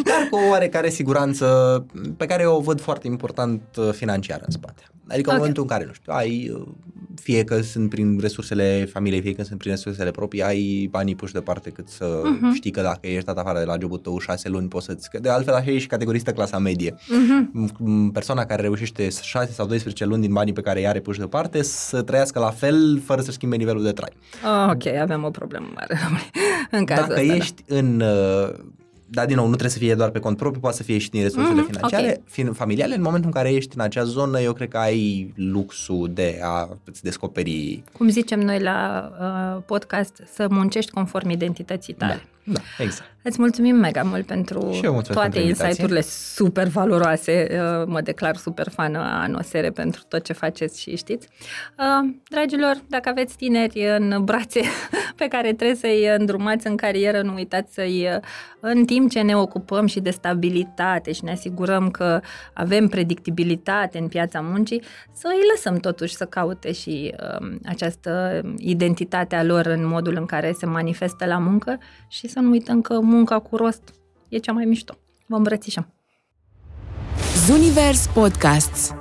Dar cu o oarecare siguranță pe care eu o văd foarte important uh, financiară în spate. Adică în Ok. momentul în care, nu știu, ai, uh, fie că sunt prin resursele familiei, fie că sunt prin resursele proprii, ai banii puși deoparte cât să Mhm. știi că dacă ești dat afară de la jobul tău șase luni poți să-ți... că De altfel așa e și categoristă clasa medie. Mhm. M- Persoana care reușește 6 sau 12 luni din banii pe care i are puși deoparte să trăiască la fel fără să schimbe nivelul de trai. Oh, ok, avem o problemă mare în cazul Dacă ăsta, da. ești în... uh, Da, din nou, nu trebuie să fie doar pe cont propriu, poate să fie și din resursele Mhm, financiare, fin, familiale. În momentul în care ești în acea zonă, eu cred că ai luxul de a îți descoperi Cum zicem noi la uh, podcast, să muncești conform identității tale. Da, exact. Îți mulțumim mega mult pentru Și eu mulțumesc toate pentru invitație. insight-urile super valoroase. Uh, Mă declar super fană a Nosere pentru tot ce faceți și știți. Uh, Dragilor, dacă aveți tineri în brațe pe care trebuie să-i îndrumați în carieră, nu uitați să-i, uh, în timp ce ne ocupăm și de stabilitate și ne asigurăm că avem predictibilitate în piața muncii, să îi lăsăm totuși să caute și um, această identitate a lor în modul în care se manifestă la muncă și să nu uităm că munca cu rost e cea mai mișto. Vă îmbrățișăm! Zunivers Podcasts